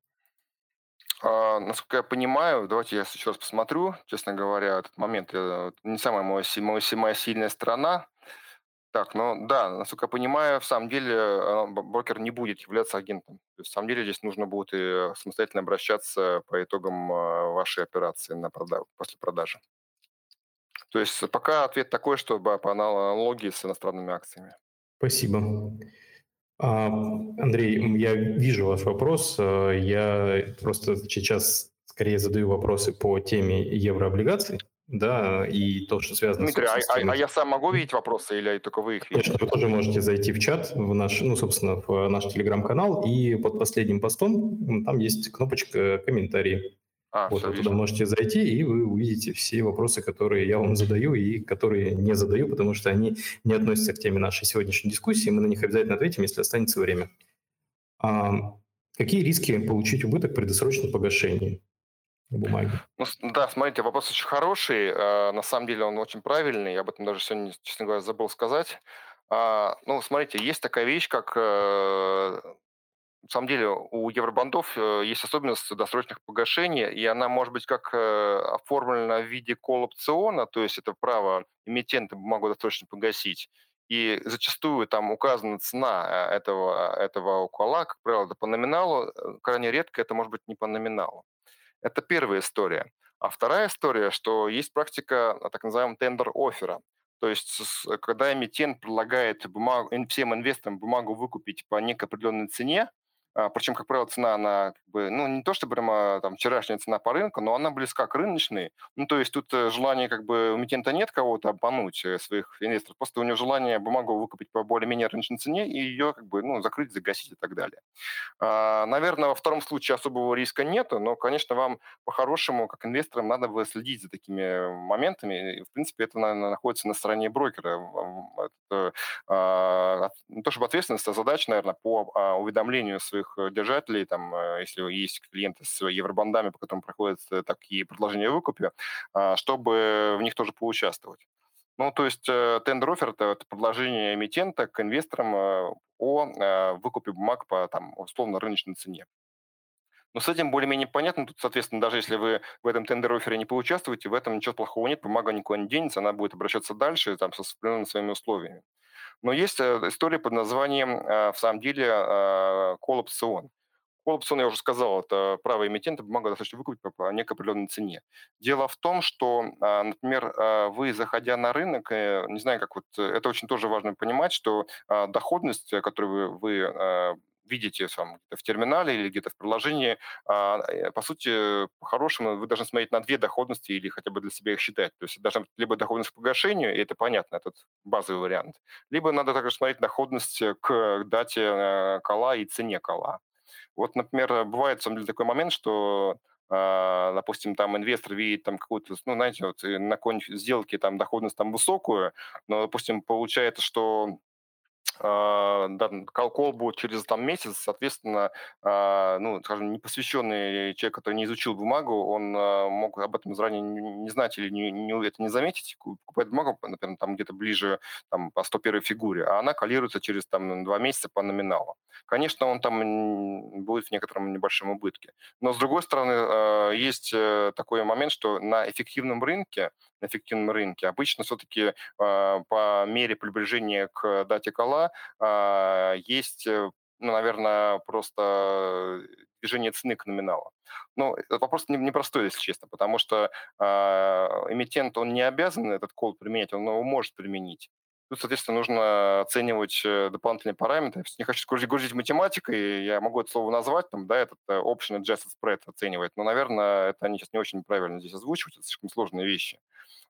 А, насколько я понимаю, давайте я еще раз посмотрю, честно говоря, этот момент э, не самая моя, моя, моя сильная сторона. Так, ну да, насколько я понимаю, в самом деле а, брокер не будет являться агентом. То есть, в самом деле здесь нужно будет и самостоятельно обращаться по итогам а, вашей операции на продажу, после продажи. То есть пока ответ такой, что по аналогии с иностранными акциями. Спасибо. А, Андрей, я вижу ваш вопрос. Я просто сейчас скорее задаю вопросы по теме еврооблигаций да, и то, что связано Дмитрий, с... Дмитрий, а, а я сам могу видеть вопросы или только вы их видите? Конечно, вы тоже можете зайти в чат, в наш, ну, собственно, в наш телеграм-канал, и под последним постом там есть кнопочка «Комментарии». А, вот вы туда можете зайти, и вы увидите все вопросы, которые я вам задаю и которые не задаю, потому что они не относятся к теме нашей сегодняшней дискуссии. Мы на них обязательно ответим, если останется время. А, какие риски получить убыток при досрочном погашении? бумаги. Ну, да, смотрите, вопрос очень хороший. А, на самом деле он очень правильный. Я об этом даже сегодня, честно говоря, забыл сказать. А, ну, смотрите, есть такая вещь, как э, на самом деле у евробандов э, есть особенность досрочных погашений, и она может быть как э, оформлена в виде колл-опциона, то есть это право эмитента бумагу досрочно погасить, и зачастую там указана цена этого, этого колла, как правило, это по номиналу, крайне редко это может быть не по номиналу. Это первая история. А вторая история, что есть практика так называемого тендер-оффера. То есть, когда эмитент предлагает бумагу, всем инвесторам бумагу выкупить по некой определенной цене, причем, как правило, цена, она как бы, ну, не то, что прямо там вчерашняя цена по рынку, но она близка к рыночной. Ну, то есть тут э, желания как бы у эмитента нет кого-то обмануть э, своих инвесторов, просто у него желание бумагу выкупить по более-менее рыночной цене и ее как бы, ну, закрыть, загасить и так далее. А, наверное, во втором случае особого риска нету, но, конечно, вам по-хорошему, как инвесторам, надо бы следить за такими моментами. И, в принципе, это, наверное, находится на стороне брокера. Это, а, не то чтобы ответственность, а задача, наверное, по а, уведомлению своих своих э, держателей, там, э, если есть клиенты с евробандами, по которым проходят э, такие предложения о выкупе, а, чтобы в них тоже поучаствовать. Ну, то есть тендер офер это предложение эмитента к инвесторам о выкупе бумаг по, там, условно, рыночной цене. Но с этим более-менее понятно. Тут, соответственно, даже если вы в этом тендер-офере не поучаствуете, в этом ничего плохого нет, бумага никуда не денется, она будет обращаться дальше там, со своими условиями. Но есть э, история под названием, э, в самом деле, колл-опцион. Call опцион, я уже сказал, это право эмитента бумагу достаточно выкупить по, некой определенной цене. Дело в том, что, а, например, вы, заходя на рынок, э, не знаю, как вот, э, это очень тоже важно понимать, что а, доходность, которую вы видите сам в терминале или где-то в приложении, по сути, по-хорошему вы должны смотреть на две доходности или хотя бы для себя их считать. То есть должна быть либо доходность к погашению, и это понятно, этот базовый вариант, либо надо также смотреть доходность к дате кола и цене кола. Вот, например, бывает, в самом деле, такой момент, что Uh, допустим, там инвестор видит там какую-то, ну, знаете, вот на какой-нибудь сделке там доходность там высокую, но, допустим, получается, что а, да, колкол будет через там месяц, соответственно, а, ну, скажем, непосвященный человек, который не изучил бумагу, он а, мог об этом заранее не знать или не, не, это не заметить, покупает бумагу, например, там где-то ближе там, по 101 фигуре, а она колируется через там два месяца по номиналу. Конечно, он там будет в некотором небольшом убытке. Но, с другой стороны, есть э, такой момент, что на эффективном рынке на эффективном рынке. Обычно все-таки по мере приближения к дате кола а, есть, э, ну, наверное, просто движение цены к номиналу. Но этот вопрос непростой, если честно, потому что э, эмитент, он не обязан этот кол применять, он его может применить. Тут, соответственно, нужно оценивать э, дополнительные параметры. Не хочу грузить, математикой, я могу это слово назвать, там, да, этот э, option adjusted spread оценивает, но, наверное, это они сейчас не очень правильно здесь озвучивают, это слишком сложные вещи.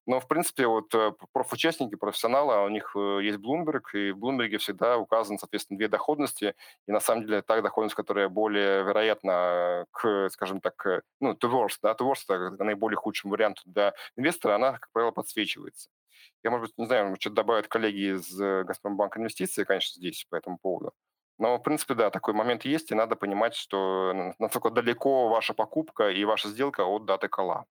Но, в принципе, вот э, профучастники, профессионалы, а у них есть Bloomberg, и в Bloomberg всегда указаны, соответственно, две доходности, и на самом деле та доходность, которая более вероятна к, скажем так, ну, to worst, да, to worst, это наиболее худшим варианту для инвестора, она, как правило, подсвечивается. Я, может быть, не знаю, что добавят коллеги из э, Газпромбанка инвестиции, конечно, здесь по этому поводу. Но, в принципе, да, такой момент есть, и надо понимать, что насколько далеко ваша покупка и ваша сделка от даты кола.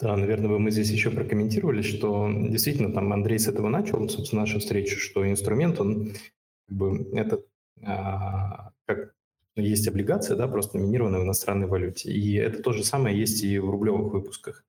Да, наверное, бы мы здесь еще прокомментировали, что действительно там Андрей с этого начал, собственно, нашу встречу, что инструмент, он как бы это а, как есть облигация, да, просто номинированная в иностранной валюте. И это то же самое есть и в рублевых выпусках.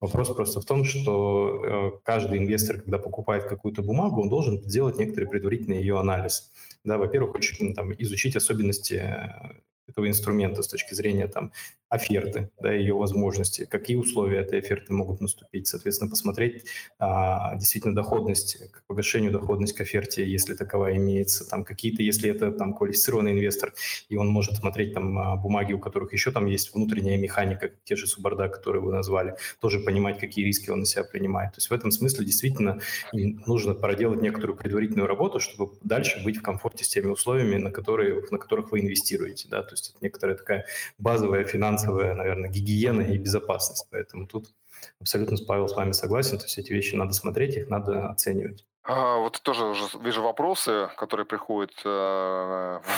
Вопрос просто в том, что э, каждый инвестор, когда покупает какую-то бумагу, он должен сделать некоторый предварительный ее анализ. Да, во-первых, очень там, изучить особенности э, этого инструмента с точки зрения там, оферты, да, ее возможности, какие условия этой оферты могут наступить, соответственно, посмотреть а, действительно доходность, к погашению доходность к оферте, если таковая имеется, там какие-то, если это там квалифицированный инвестор, и он может смотреть там а, бумаги, у которых еще там есть внутренняя механика, те же суборда, которые вы назвали, тоже понимать, какие риски он на себя принимает. То есть в этом смысле действительно нужно проделать некоторую предварительную работу, чтобы дальше быть в комфорте с теми условиями, на, которые, на которых вы инвестируете, да, то есть это некоторая такая базовая финансовая наверное, гигиена и безопасность. Поэтому тут абсолютно с Павел с вами согласен. То есть эти вещи надо смотреть, их надо оценивать. А, вот тоже уже вижу вопросы, которые приходят э,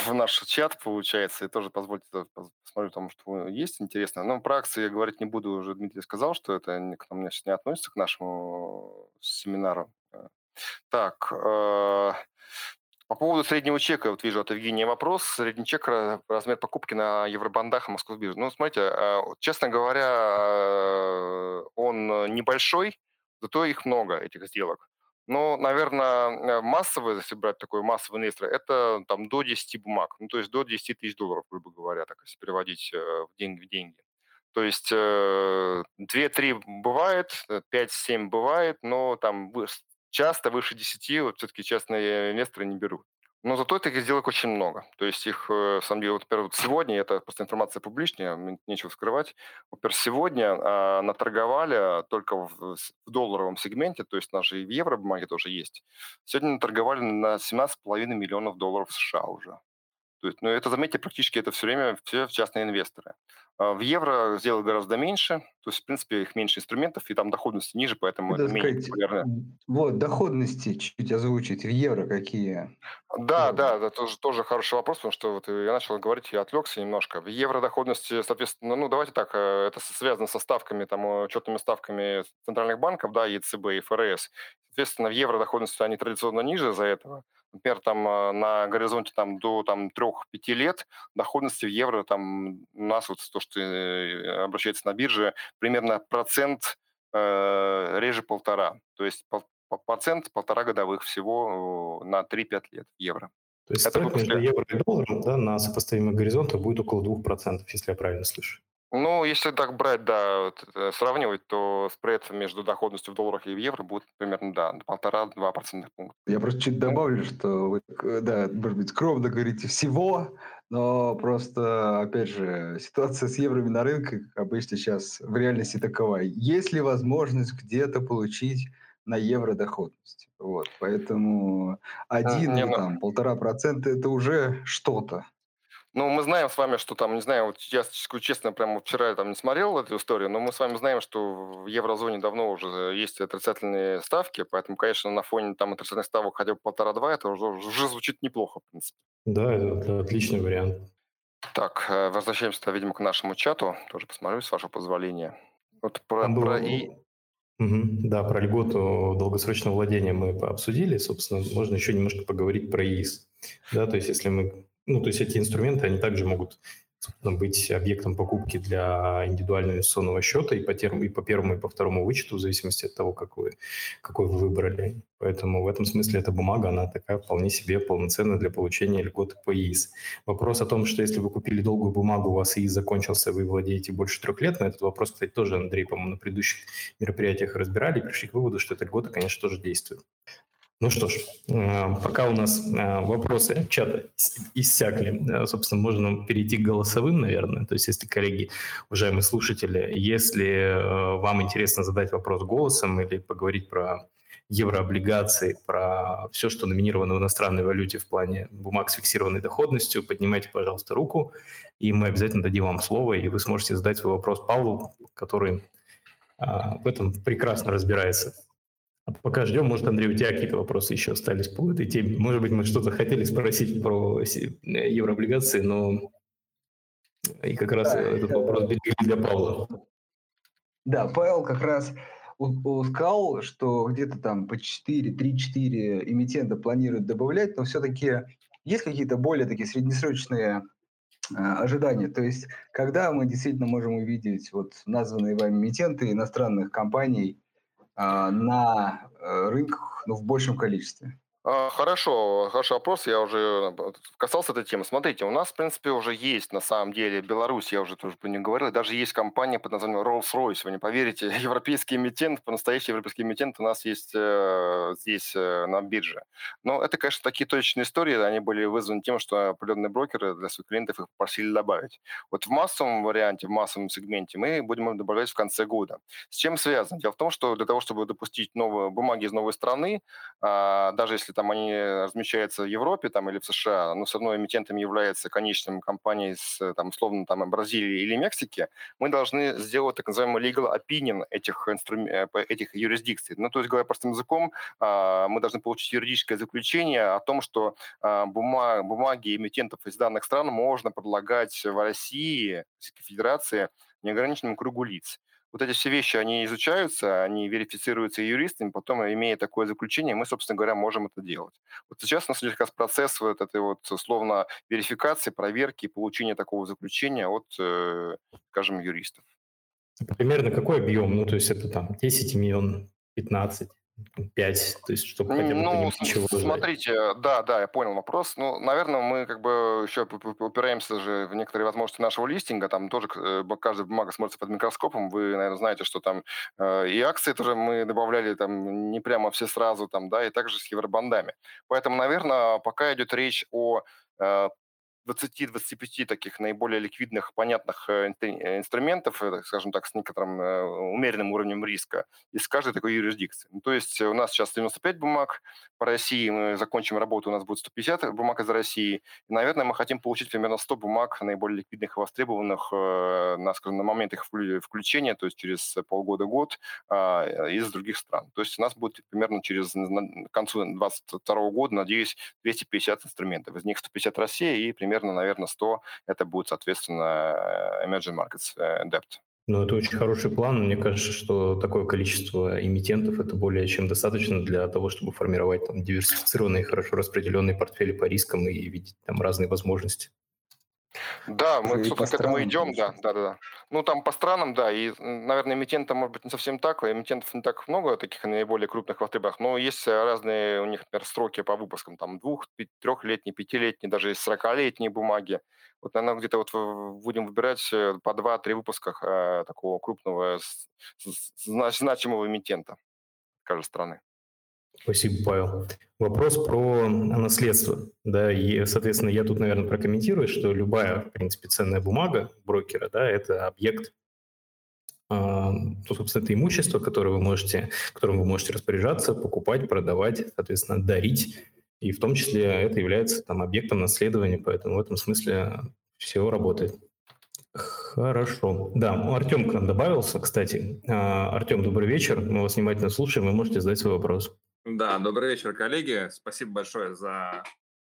в наш чат, получается, и тоже позвольте посмотрю, потому что есть интересно. Но про акции я говорить не буду, уже Дмитрий сказал, что это к нам сейчас не относится, к нашему семинару. Так, э, по поводу среднего чека, вот вижу от Евгения вопрос. Средний чек, размер покупки на евробандах и Москву бирже. Ну, смотрите, а, честно говоря, а, он небольшой, зато их много, этих сделок. Но, наверное, массовый, если брать такой массовый инвестор, это там до 10 бумаг, ну, то есть до 10 тысяч долларов, грубо говоря, так если переводить э, в деньги в деньги. То есть 2-3 э, бывает, 5-7 бывает, но там часто выше 10 вот все-таки частные инвесторы не берут. Но зато таких сделок очень много. То есть их, в э, самом деле, вот, например, вот сегодня, это просто информация публичная, нечего скрывать, например, сегодня а, наторговали только в, в долларовом сегменте, то есть наши в евро бумаги тоже есть, сегодня наторговали на 17,5 миллионов долларов США уже. То есть, ну, это, заметьте, практически это все время все частные инвесторы. А в евро сделать гораздо меньше, то есть, в принципе, их меньше инструментов, и там доходности ниже, поэтому это, это менее популярно. Вот, доходности чуть озвучить, в евро какие? Да, да, это тоже, тоже хороший вопрос, потому что вот я начал говорить, я отвлекся немножко. В евро доходности, соответственно, ну, давайте так, э, это связано со ставками, там, учетными ставками центральных банков, да, ЕЦБ и ФРС. Соответственно, в евро доходности они традиционно ниже из-за этого. Например, там э, на горизонте там, до там, 3-5 лет доходности в евро там, у нас вот то, что э, обращается на бирже, примерно процент э, реже полтора. То есть по, по, процент полтора годовых всего на 3-5 лет евро. То есть это между евро и долларом да, на сопоставимых горизонтах будет около 2%, если я правильно слышу. Ну, если так брать, да, вот, э, сравнивать, то спред между доходностью в долларах и в евро будет примерно, да, полтора-два процентных пункта. Я просто чуть добавлю, что вы, да, может быть, скромно говорите всего, но просто, опять же, ситуация с евро на рынке обычно сейчас в реальности такова. Есть ли возможность где-то получить на евро доходность? Вот, поэтому один, не, ну, там, полтора процента – это уже что-то. Ну, мы знаем с вами, что там, не знаю, вот я честно, прямо вчера я там не смотрел эту историю, но мы с вами знаем, что в еврозоне давно уже есть отрицательные ставки, поэтому, конечно, на фоне там отрицательных ставок хотя бы полтора-два, это уже, уже звучит неплохо, в принципе. Да, это отличный вариант. Так, э, возвращаемся, видимо, к нашему чату. Тоже посмотрю, с вашего позволения. Вот про, Там про и... Угу, да, про льготу долгосрочного владения мы обсудили. Собственно, можно еще немножко поговорить про ИИС. Да, то есть если мы ну, то есть эти инструменты, они также могут быть объектом покупки для индивидуального инвестиционного счета и по, терм, и по первому, и по второму вычету, в зависимости от того, какой, какой вы выбрали. Поэтому в этом смысле эта бумага, она такая вполне себе полноценная для получения льготы по ИИС. Вопрос о том, что если вы купили долгую бумагу, у вас ИИС закончился, вы владеете больше трех лет, на этот вопрос, кстати, тоже Андрей, по-моему, на предыдущих мероприятиях разбирали и пришли к выводу, что эта льгота, конечно, тоже действует. Ну что ж, э, пока у нас э, вопросы чата иссякли, собственно, можно перейти к голосовым, наверное. То есть, если, коллеги, уважаемые слушатели, если э, вам интересно задать вопрос голосом или поговорить про еврооблигации, про все, что номинировано в иностранной валюте в плане бумаг с фиксированной доходностью, поднимайте, пожалуйста, руку, и мы обязательно дадим вам слово, и вы сможете задать свой вопрос Павлу, который в этом прекрасно разбирается. А пока ждем, может, Андрей, у тебя какие-то вопросы еще остались по этой теме. Может быть, мы что-то хотели спросить про еврооблигации, но и как раз да, этот это... вопрос для Павла. Да, Павел как раз сказал, что где-то там по 4, 3-4 эмитента планируют добавлять, но все-таки есть какие-то более такие среднесрочные э, ожидания? То есть, когда мы действительно можем увидеть вот названные вами эмитенты иностранных компаний на э, рынках ну, в большем количестве. А, хорошо, хороший вопрос. Я уже э, касался этой темы. Смотрите, у нас, в принципе, уже есть, на самом деле, Беларусь, я уже тоже нее говорил, даже есть компания под названием Rolls-Royce. Вы не поверите, европейский эмитент, по-настоящему европейский эмитент у нас есть э, здесь, э, на бирже. Но это, конечно, такие точечные истории, они были вызваны тем, что определенные брокеры для своих клиентов их просили добавить. Вот в массовом варианте, в массовом сегменте мы будем добавлять в конце года. С чем связано? Дело в том, что для того, чтобы допустить новые бумаги из новой страны, э, даже если если там они размещаются в Европе там, или в США, но все равно эмитентом является конечным компанией с, там, условно, там, Бразилии или Мексики, мы должны сделать так называемый legal opinion этих, инструм... Э, этих юрисдикций. Ну, то есть, говоря простым языком, а, мы должны получить юридическое заключение о том, что а, бумаг... бумаги эмитентов из данных стран можно предлагать в России, Российской Федерации, неограниченному кругу лиц вот эти все вещи, они изучаются, они верифицируются юристами, потом, имея такое заключение, мы, собственно говоря, можем это делать. Вот сейчас у нас идет как раз процесс вот этой вот, условно, верификации, проверки получения такого заключения от, э, скажем, юристов. Примерно какой объем? Ну, то есть это там 10 миллионов, 15? 5, то есть чтобы хотя бы ну, чего смотрите, ждать. да, да, я понял вопрос. Ну, наверное, мы как бы еще упираемся же в некоторые возможности нашего листинга, там тоже э, каждая бумага смотрится под микроскопом, вы, наверное, знаете, что там э, и акции тоже мы добавляли там не прямо все сразу, там, да, и также с евробандами. Поэтому, наверное, пока идет речь о э, 20-25 таких наиболее ликвидных, понятных э, э, инструментов, э, скажем так, с некоторым умеренным уровнем риска из каждой такой юрисдикции. Ну, то есть у нас сейчас 95 бумаг, по России мы закончим работу, у нас будет 150 бумаг из России, и, наверное, мы хотим получить примерно 100 бумаг наиболее ликвидных и востребованных на, скажем, на момент их включения, то есть через полгода-год а, из других стран. То есть у нас будет примерно через к концу 2022 года, надеюсь, 250 инструментов. Из них 150 Россия и примерно примерно, наверное, 100 это будет, соответственно, э, emerging markets э, debt. Ну, это очень хороший план. Мне кажется, что такое количество эмитентов это более чем достаточно для того, чтобы формировать там, диверсифицированные, хорошо распределенные портфели по рискам и видеть там разные возможности. Да, мы, собственно, к этому идем, да, да, да. Ну, там по странам, да, и, наверное, эмитента, может быть, не совсем так, эмитентов не так много, таких наиболее крупных в АТБах, но есть разные у них, например, сроки по выпускам, там, двух, трехлетние, пятилетние, даже есть сорокалетние бумаги. Вот, наверное, где-то вот будем выбирать э, по два-три выпуска э, такого крупного, значимого эмитента каждой страны. Спасибо, Павел. Вопрос про наследство. Да, и, соответственно, я тут, наверное, прокомментирую, что любая, в принципе, ценная бумага брокера, да, это объект, а, то, собственно, это имущество, которое вы можете, которым вы можете распоряжаться, покупать, продавать, соответственно, дарить. И в том числе это является там объектом наследования, поэтому в этом смысле все работает. Хорошо. Да, Артем к нам добавился, кстати. А, Артем, добрый вечер. Мы вас внимательно слушаем, вы можете задать свой вопрос. Да, добрый вечер, коллеги. Спасибо большое за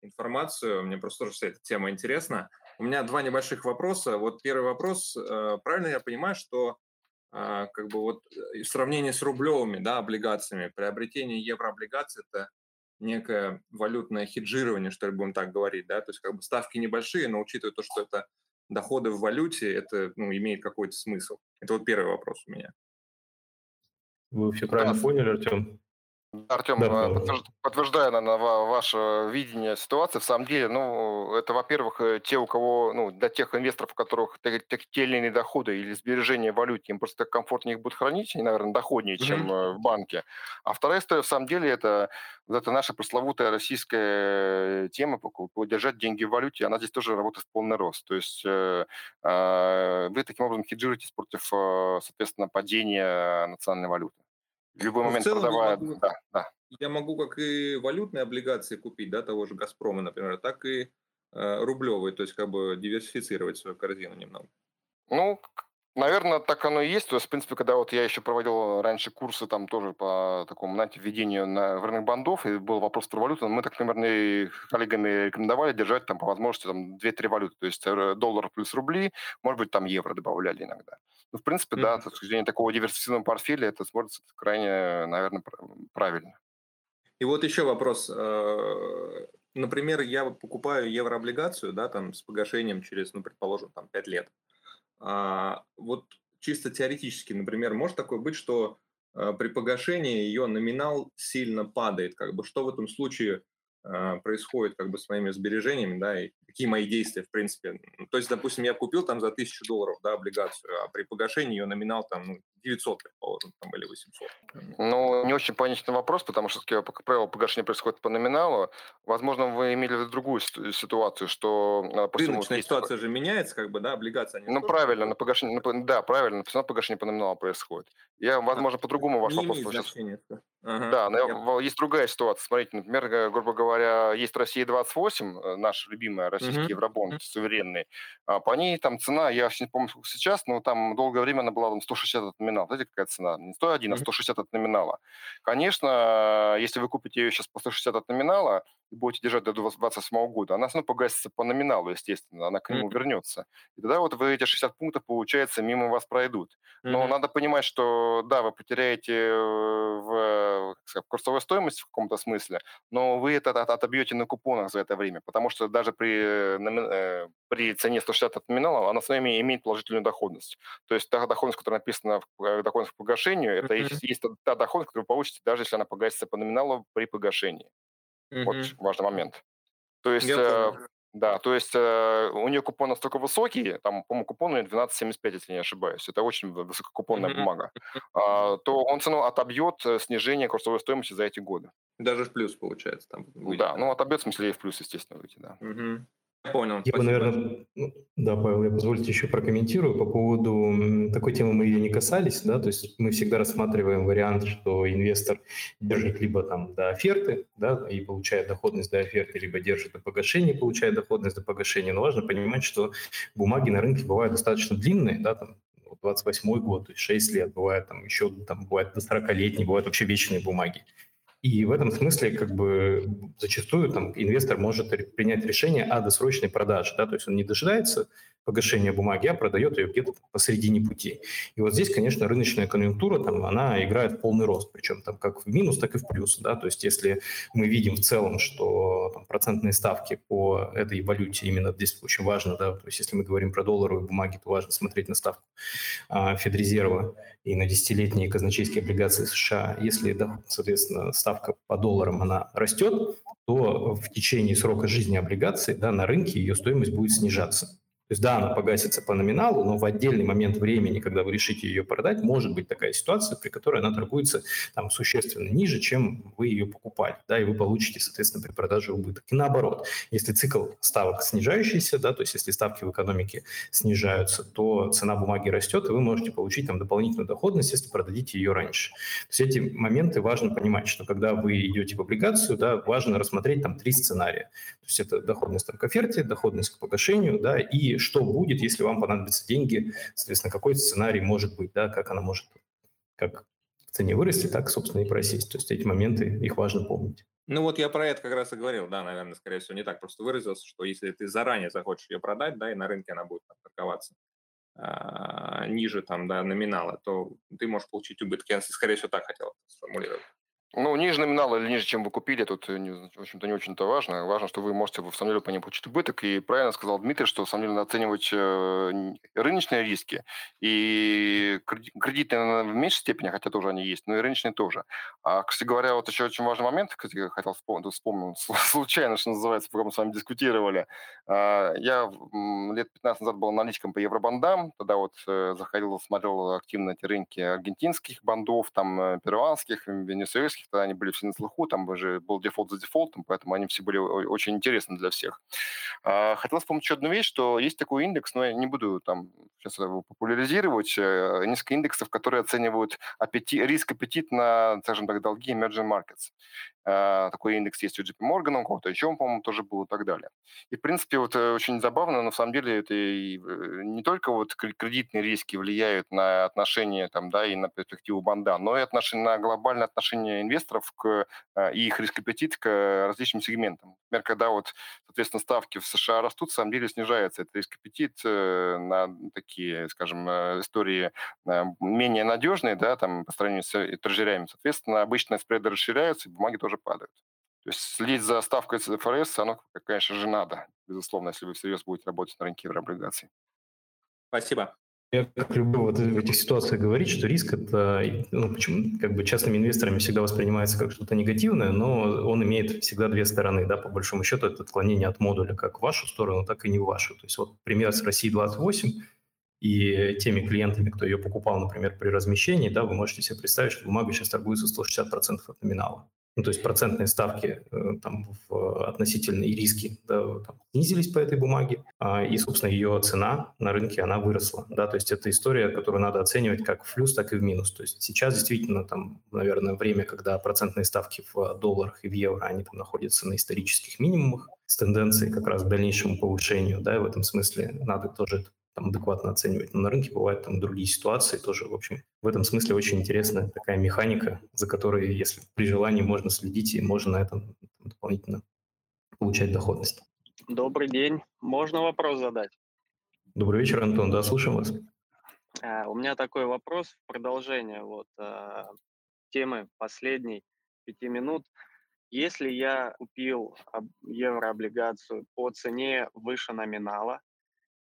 информацию. Мне просто тоже вся эта тема интересна. У меня два небольших вопроса. Вот первый вопрос. Э, правильно я понимаю, что э, как бы вот э, в сравнении с рублевыми да, облигациями, приобретение еврооблигаций – это некое валютное хеджирование, что ли, будем так говорить, да, то есть как бы ставки небольшие, но учитывая то, что это доходы в валюте, это ну, имеет какой-то смысл. Это вот первый вопрос у меня. Вы все правильно поняли, Артем? Артем, да, э, подтверждая, наверное, ваше видение ситуации, в самом деле, ну, это, во-первых, э, те, у кого, ну, для тех инвесторов, у которых те, те или иные доходы или сбережения в валюте, им просто комфортнее их будут хранить, они, наверное, доходнее, чем mm-hmm. в банке. А вторая история, в самом деле, это, это наша пресловутая российская тема, держать деньги в валюте, она здесь тоже работает в полный рост. То есть э, э, вы таким образом хеджируетесь против, соответственно, падения национальной валюты в любой ну, момент продавая. Могу, да, да. Я могу как и валютные облигации купить, да, того же Газпрома, например, так и э, рублевые, то есть как бы диверсифицировать свою корзину немного. Ну, Наверное, так оно и есть. То есть, в принципе, когда вот я еще проводил раньше курсы там тоже по такому, знаете, введению на, в рынок бандов, и был вопрос про валюту, мы так, наверное, коллегами рекомендовали держать там по возможности там 2-3 валюты. То есть э, доллар плюс рубли, может быть, там евро добавляли иногда. Ну, в принципе, mm-hmm. да, с точки зрения такого диверсифицированного портфеля, это смотрится крайне, наверное, правильно. И вот еще вопрос. Э, например, я покупаю еврооблигацию, да, там с погашением через, ну, предположим, там 5 лет. А, вот чисто теоретически, например, может такое быть, что а, при погашении ее номинал сильно падает, как бы что в этом случае происходит как бы с моими сбережениями, да, и какие мои действия, в принципе. То есть, допустим, я купил там за 1000 долларов, да, облигацию, а при погашении ее номинал там ну, 900, предположим, там, или 800. Ну, не очень понятный вопрос, потому что, как правило, погашение происходит по номиналу. Возможно, вы имели в виду другую ситуацию, что... Допустим, Рыночная ситуация же меняется, как бы, да, облигация Ну, правильно, на погашение, на, да, правильно, все равно погашение по номиналу происходит. Я, возможно, а, по-другому ваш вопрос... Сейчас... Ага, да, но я... есть другая ситуация. Смотрите, например, э, грубо говоря, есть Россия-28, э, наша любимая российский uh-huh. евробонд, суверенный. А по ней там цена, я не помню, сколько сейчас, но там долгое время она была там 160 от номинала. Знаете, какая цена? Не 101, uh-huh. а 160 от номинала. Конечно, если вы купите ее сейчас по 160 от номинала, и будете держать до 2028 года, она все равно погасится по номиналу, естественно, она к нему mm-hmm. вернется. И тогда вот вы эти 60 пунктов, получается, мимо вас пройдут. Но mm-hmm. надо понимать, что да, вы потеряете э, в, сказать, курсовой стоимости в каком-то смысле, но вы это отобьете на купонах за это время, потому что даже при, э, при цене 160 от номинала она с вами имеет положительную доходность. То есть та доходность, которая написана в э, доходность к погашению, это mm-hmm. есть, есть та доходность, которую вы получите, даже если она погасится по номиналу при погашении. Вот важный момент. То есть, э, да, то есть э, у нее купон настолько высокий, там, по-моему, купон у нее 12,75, если не ошибаюсь, это очень высококупонная бумага, а, то он цену отобьет э, снижение курсовой стоимости за эти годы. Даже в плюс получается там. Выйдет. Да, ну отобьет, в смысле, и в плюс, естественно, выйти, да. Угу. Понял. Я бы, наверное, ну, да, Павел, я позвольте еще прокомментирую по поводу такой темы мы ее не касались, да, то есть мы всегда рассматриваем вариант, что инвестор держит либо там до оферты, да, и получает доходность до оферты, либо держит до погашения, получает доходность до погашения, но важно понимать, что бумаги на рынке бывают достаточно длинные, да, там 28 год, то есть 6 лет, бывает там еще, там бывает до 40-летние, бывают вообще вечные бумаги. И в этом смысле как бы зачастую там инвестор может принять решение о досрочной продаже, да, то есть он не дожидается погашения бумаги, а продает ее где-то посередине пути. И вот здесь, конечно, рыночная конъюнктура, там, она играет полный рост, причем там как в минус, так и в плюс. Да? То есть если мы видим в целом, что там, процентные ставки по этой валюте, именно здесь очень важно, да, то есть если мы говорим про долларовые бумаги, то важно смотреть на ставку а, Федрезерва и на десятилетние казначейские облигации США. Если, да, соответственно, ставка по долларам, она растет, то в течение срока жизни облигаций да, на рынке ее стоимость будет снижаться. То есть да, она погасится по номиналу, но в отдельный момент времени, когда вы решите ее продать, может быть такая ситуация, при которой она торгуется там, существенно ниже, чем вы ее покупали, да, и вы получите, соответственно, при продаже убыток. И наоборот, если цикл ставок снижающийся, да, то есть если ставки в экономике снижаются, то цена бумаги растет, и вы можете получить там дополнительную доходность, если продадите ее раньше. То есть эти моменты важно понимать, что когда вы идете в облигацию, да, важно рассмотреть там три сценария. То есть это доходность там, к оферте, доходность к погашению, да, и что будет, если вам понадобятся деньги, соответственно, какой сценарий может быть, да, как она может, как в цене вырасти, так, собственно, и просесть. То есть эти моменты, их важно помнить. Ну вот я про это как раз и говорил, да, наверное, скорее всего, не так просто выразился, что если ты заранее захочешь ее продать, да, и на рынке она будет торговаться а, ниже там, да, номинала, то ты можешь получить убытки. Я, скорее всего, так хотел сформулировать. Ну, ниже номинала или ниже, чем вы купили, тут, э, в общем-то, не очень-то важно. Важно, что вы можете, в самом деле, по ним получить убыток. И правильно сказал Дмитрий, что, в самом деле, надо оценивать э, рыночные риски. И кредитные в меньшей степени, хотя тоже они есть, но и рыночные тоже. А, кстати говоря, вот еще очень важный момент, кстати, я хотел вспомнить, вспомнил случайно, что называется, пока мы с вами дискутировали. А, я лет 15 назад был аналитиком по евробандам, тогда вот э, заходил, смотрел активно эти рынки аргентинских бандов, там, перуанских, венесуэльских, тогда они были все на слуху, там уже был дефолт за дефолтом, поэтому они все были очень интересны для всех. А, хотел вспомнить еще одну вещь, что есть такой индекс, но я не буду там сейчас его популяризировать, э, несколько индексов, которые оценивают аппетит, риск аппетит на, скажем так, долги emerging markets. А, такой индекс есть у JP Morgan, у кого-то еще, по-моему, тоже был и так далее. И, в принципе, вот э, очень забавно, но на самом деле это и э, не только вот кредитные риски влияют на отношения там, да, и на перспективу банда, но и отношения, на глобальное отношение инвесторов к, а, и их риск-аппетит к различным сегментам. Например, когда вот, соответственно, ставки в США растут, на самом деле снижается этот риск-аппетит э, на такие, скажем, истории менее надежные, да, там, по сравнению с трежерями. Соответственно, обычно спреды расширяются, и бумаги тоже тоже падают. То есть следить за ставкой ФРС, оно, конечно же, надо, безусловно, если вы всерьез будете работать на рынке еврооблигаций. Спасибо. Я как люблю вот в этих ситуациях говорить, что риск это, ну, почему, как бы частными инвесторами всегда воспринимается как что-то негативное, но он имеет всегда две стороны, да, по большому счету это отклонение от модуля как в вашу сторону, так и не в вашу. То есть вот пример с России 28 и теми клиентами, кто ее покупал, например, при размещении, да, вы можете себе представить, что бумага сейчас торгуется 160% от номинала ну, то есть процентные ставки э, там, в относительные риски да, там, снизились по этой бумаге, а, и, собственно, ее цена на рынке, она выросла. Да, то есть это история, которую надо оценивать как в плюс, так и в минус. То есть сейчас действительно, там, наверное, время, когда процентные ставки в долларах и в евро, они там находятся на исторических минимумах, с тенденцией как раз к дальнейшему повышению, да, и в этом смысле надо тоже там адекватно оценивать. Но на рынке бывают там другие ситуации тоже. В общем, в этом смысле очень интересная такая механика, за которой, если при желании, можно следить и можно на этом дополнительно получать доходность. Добрый день. Можно вопрос задать? Добрый вечер, Антон. Да, слушаем вас. А, у меня такой вопрос в продолжение вот а, темы последней пяти минут. Если я купил еврооблигацию по цене выше номинала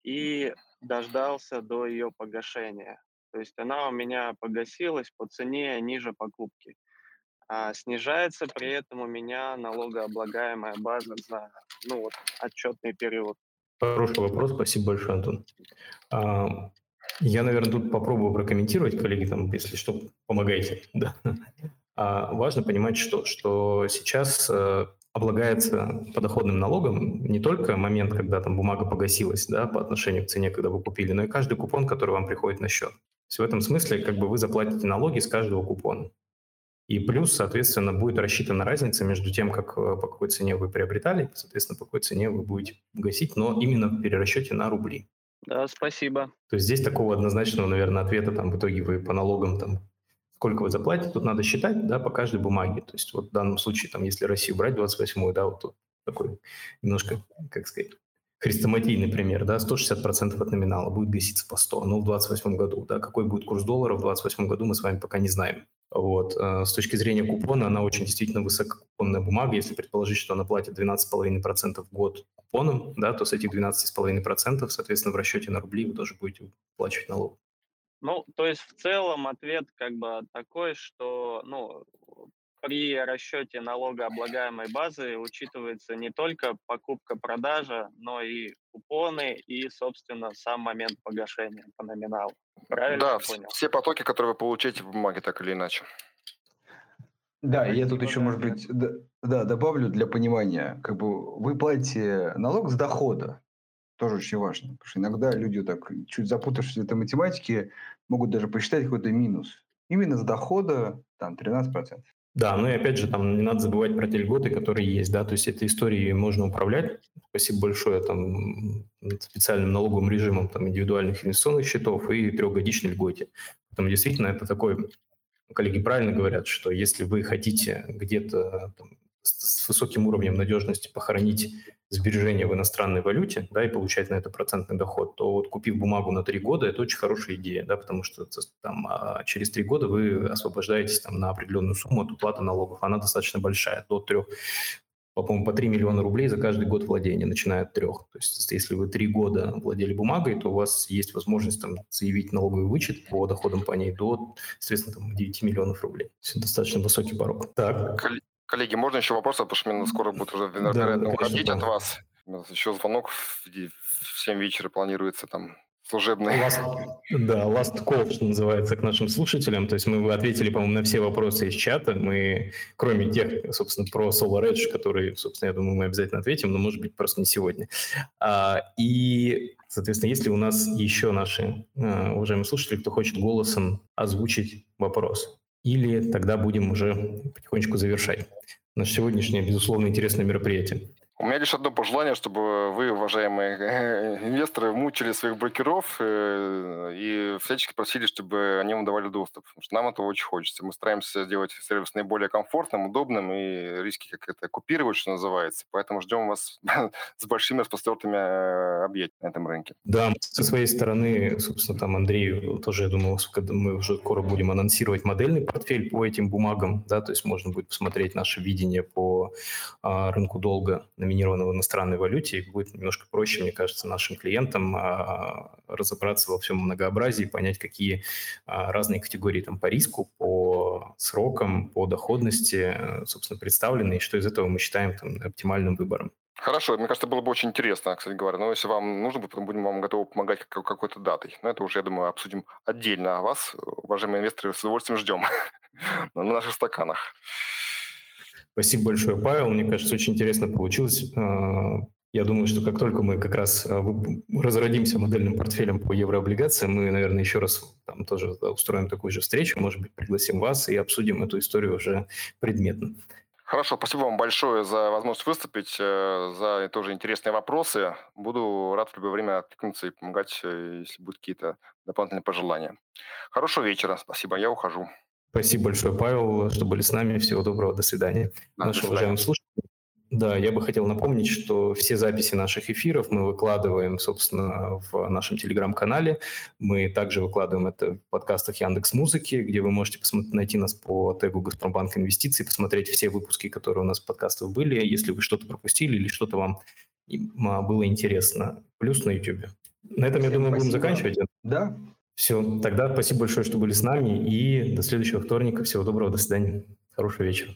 и дождался до ее погашения. То есть она у меня погасилась по цене ниже покупки. А снижается при этом у меня налогооблагаемая база за ну, вот, отчетный период. Хороший вопрос, спасибо большое, Антон. А, я, наверное, тут попробую прокомментировать, коллеги, там, если что, помогайте. Да. А важно понимать, что, что сейчас э, облагается подоходным налогом не только момент, когда там бумага погасилась да, по отношению к цене, когда вы купили, но и каждый купон, который вам приходит на счет. То есть в этом смысле как бы вы заплатите налоги с каждого купона. И плюс, соответственно, будет рассчитана разница между тем, как, э, по какой цене вы приобретали, соответственно, по какой цене вы будете гасить, но именно в перерасчете на рубли. Да, спасибо. То есть здесь такого однозначного, наверное, ответа там в итоге вы по налогам там сколько вы заплатите, тут надо считать, да, по каждой бумаге. То есть вот в данном случае, там, если Россию брать 28-ю, да, вот тут такой немножко, как сказать, хрестоматийный пример, да, 160% от номинала будет гаситься по 100, ну, в 2028 году, да, какой будет курс доллара в 2028 году, мы с вами пока не знаем. Вот. Э, с точки зрения купона, она очень действительно высококупонная бумага. Если предположить, что она платит 12,5% в год купоном, да, то с этих 12,5%, соответственно, в расчете на рубли вы тоже будете плачивать налог. Ну, то есть в целом ответ как бы такой, что ну, при расчете налогооблагаемой базы учитывается не только покупка-продажа, но и купоны и, собственно, сам момент погашения по номиналу. Правильно да, понял? все потоки, которые вы получаете в бумаге, так или иначе. Да, я тут еще, может быть, да, да, добавлю для понимания. Как бы вы платите налог с дохода, тоже очень важно, потому что иногда люди так, чуть запутавшись в этой математике, могут даже посчитать какой-то минус. Именно с дохода там 13%. Да, ну и опять же, там не надо забывать про те льготы, которые есть, да, то есть этой историей можно управлять. Спасибо большое там специальным налоговым режимом там, индивидуальных инвестиционных счетов и трехгодичной льготе. Поэтому действительно это такой, коллеги правильно говорят, что если вы хотите где-то там, с высоким уровнем надежности похоронить сбережения в иностранной валюте, да, и получать на это процентный доход, то вот купив бумагу на три года, это очень хорошая идея, да, потому что там а через три года вы освобождаетесь там на определенную сумму от уплаты налогов. Она достаточно большая, до трех по-моему, по 3 миллиона рублей за каждый год владения, начиная от трех. То есть если вы три года владели бумагой, то у вас есть возможность там, заявить налоговый вычет по доходам по ней до, соответственно, там, 9 миллионов рублей. То достаточно высокий порог. Так. Коллеги, можно еще вопрос, потому что мне скоро будет уже, вероятно, да, уходить от вас. Еще звонок в 7 вечера планируется там служебный. Last, да, last call, что называется, к нашим слушателям. То есть мы ответили, по-моему, на все вопросы из чата. Мы, кроме тех, собственно, про Solar Edge, которые, собственно, я думаю, мы обязательно ответим, но, может быть, просто не сегодня. А, и, соответственно, если у нас еще наши а, уважаемые слушатели, кто хочет голосом озвучить вопрос, или тогда будем уже потихонечку завершать наше сегодняшнее, безусловно, интересное мероприятие. У меня лишь одно пожелание, чтобы вы, уважаемые инвесторы, мучили своих брокеров э, и всячески просили, чтобы они вам давали доступ. Потому что нам этого очень хочется. Мы стараемся сделать сервис наиболее комфортным, удобным и риски как это купировать, что называется. Поэтому ждем вас с большими распростертыми э, объектами на этом рынке. Да, со своей стороны, собственно, там Андрей тоже, я думаю, когда мы уже скоро будем анонсировать модельный портфель по этим бумагам, да, то есть можно будет посмотреть наше видение по а, рынку долга номинированного в иностранной валюте, и будет немножко проще, мне кажется, нашим клиентам а, разобраться во всем многообразии, понять, какие а, разные категории там по риску, по срокам, по доходности, собственно, представлены, и что из этого мы считаем там, оптимальным выбором. Хорошо, мне кажется, было бы очень интересно, кстати говоря. Но если вам нужно, потом будем вам готовы помогать какой-то датой. Но это уже, я думаю, обсудим отдельно. А вас, уважаемые инвесторы, с удовольствием ждем на наших стаканах. Спасибо большое, Павел. Мне кажется, очень интересно получилось. А, я думаю, что как только мы как раз а, разродимся модельным портфелем по еврооблигациям, мы, наверное, еще раз там тоже устроим такую же встречу, может быть, пригласим вас и обсудим эту историю уже предметно. Хорошо, спасибо вам большое за возможность выступить, э, за тоже интересные вопросы. Буду рад в любое время откликнуться и помогать, э, если будут какие-то дополнительные пожелания. Хорошего вечера, спасибо, я ухожу. Спасибо большое, Павел, что были с нами. Всего доброго, до свидания. Да, Наши уважаемые слушатели. Да, я бы хотел напомнить, что все записи наших эфиров мы выкладываем, собственно, в нашем телеграм-канале. Мы также выкладываем это в подкастах Яндекс Музыки, где вы можете найти нас по тегу Газпромбанк Инвестиции, посмотреть все выпуски, которые у нас в подкастах были, если вы что-то пропустили или что-то вам а, было интересно. Плюс на YouTube. На этом, Всем я думаю, спасибо. будем заканчивать. Да, все, тогда спасибо большое, что были с нами, и до следующего вторника. Всего доброго, до свидания. Хорошего вечера.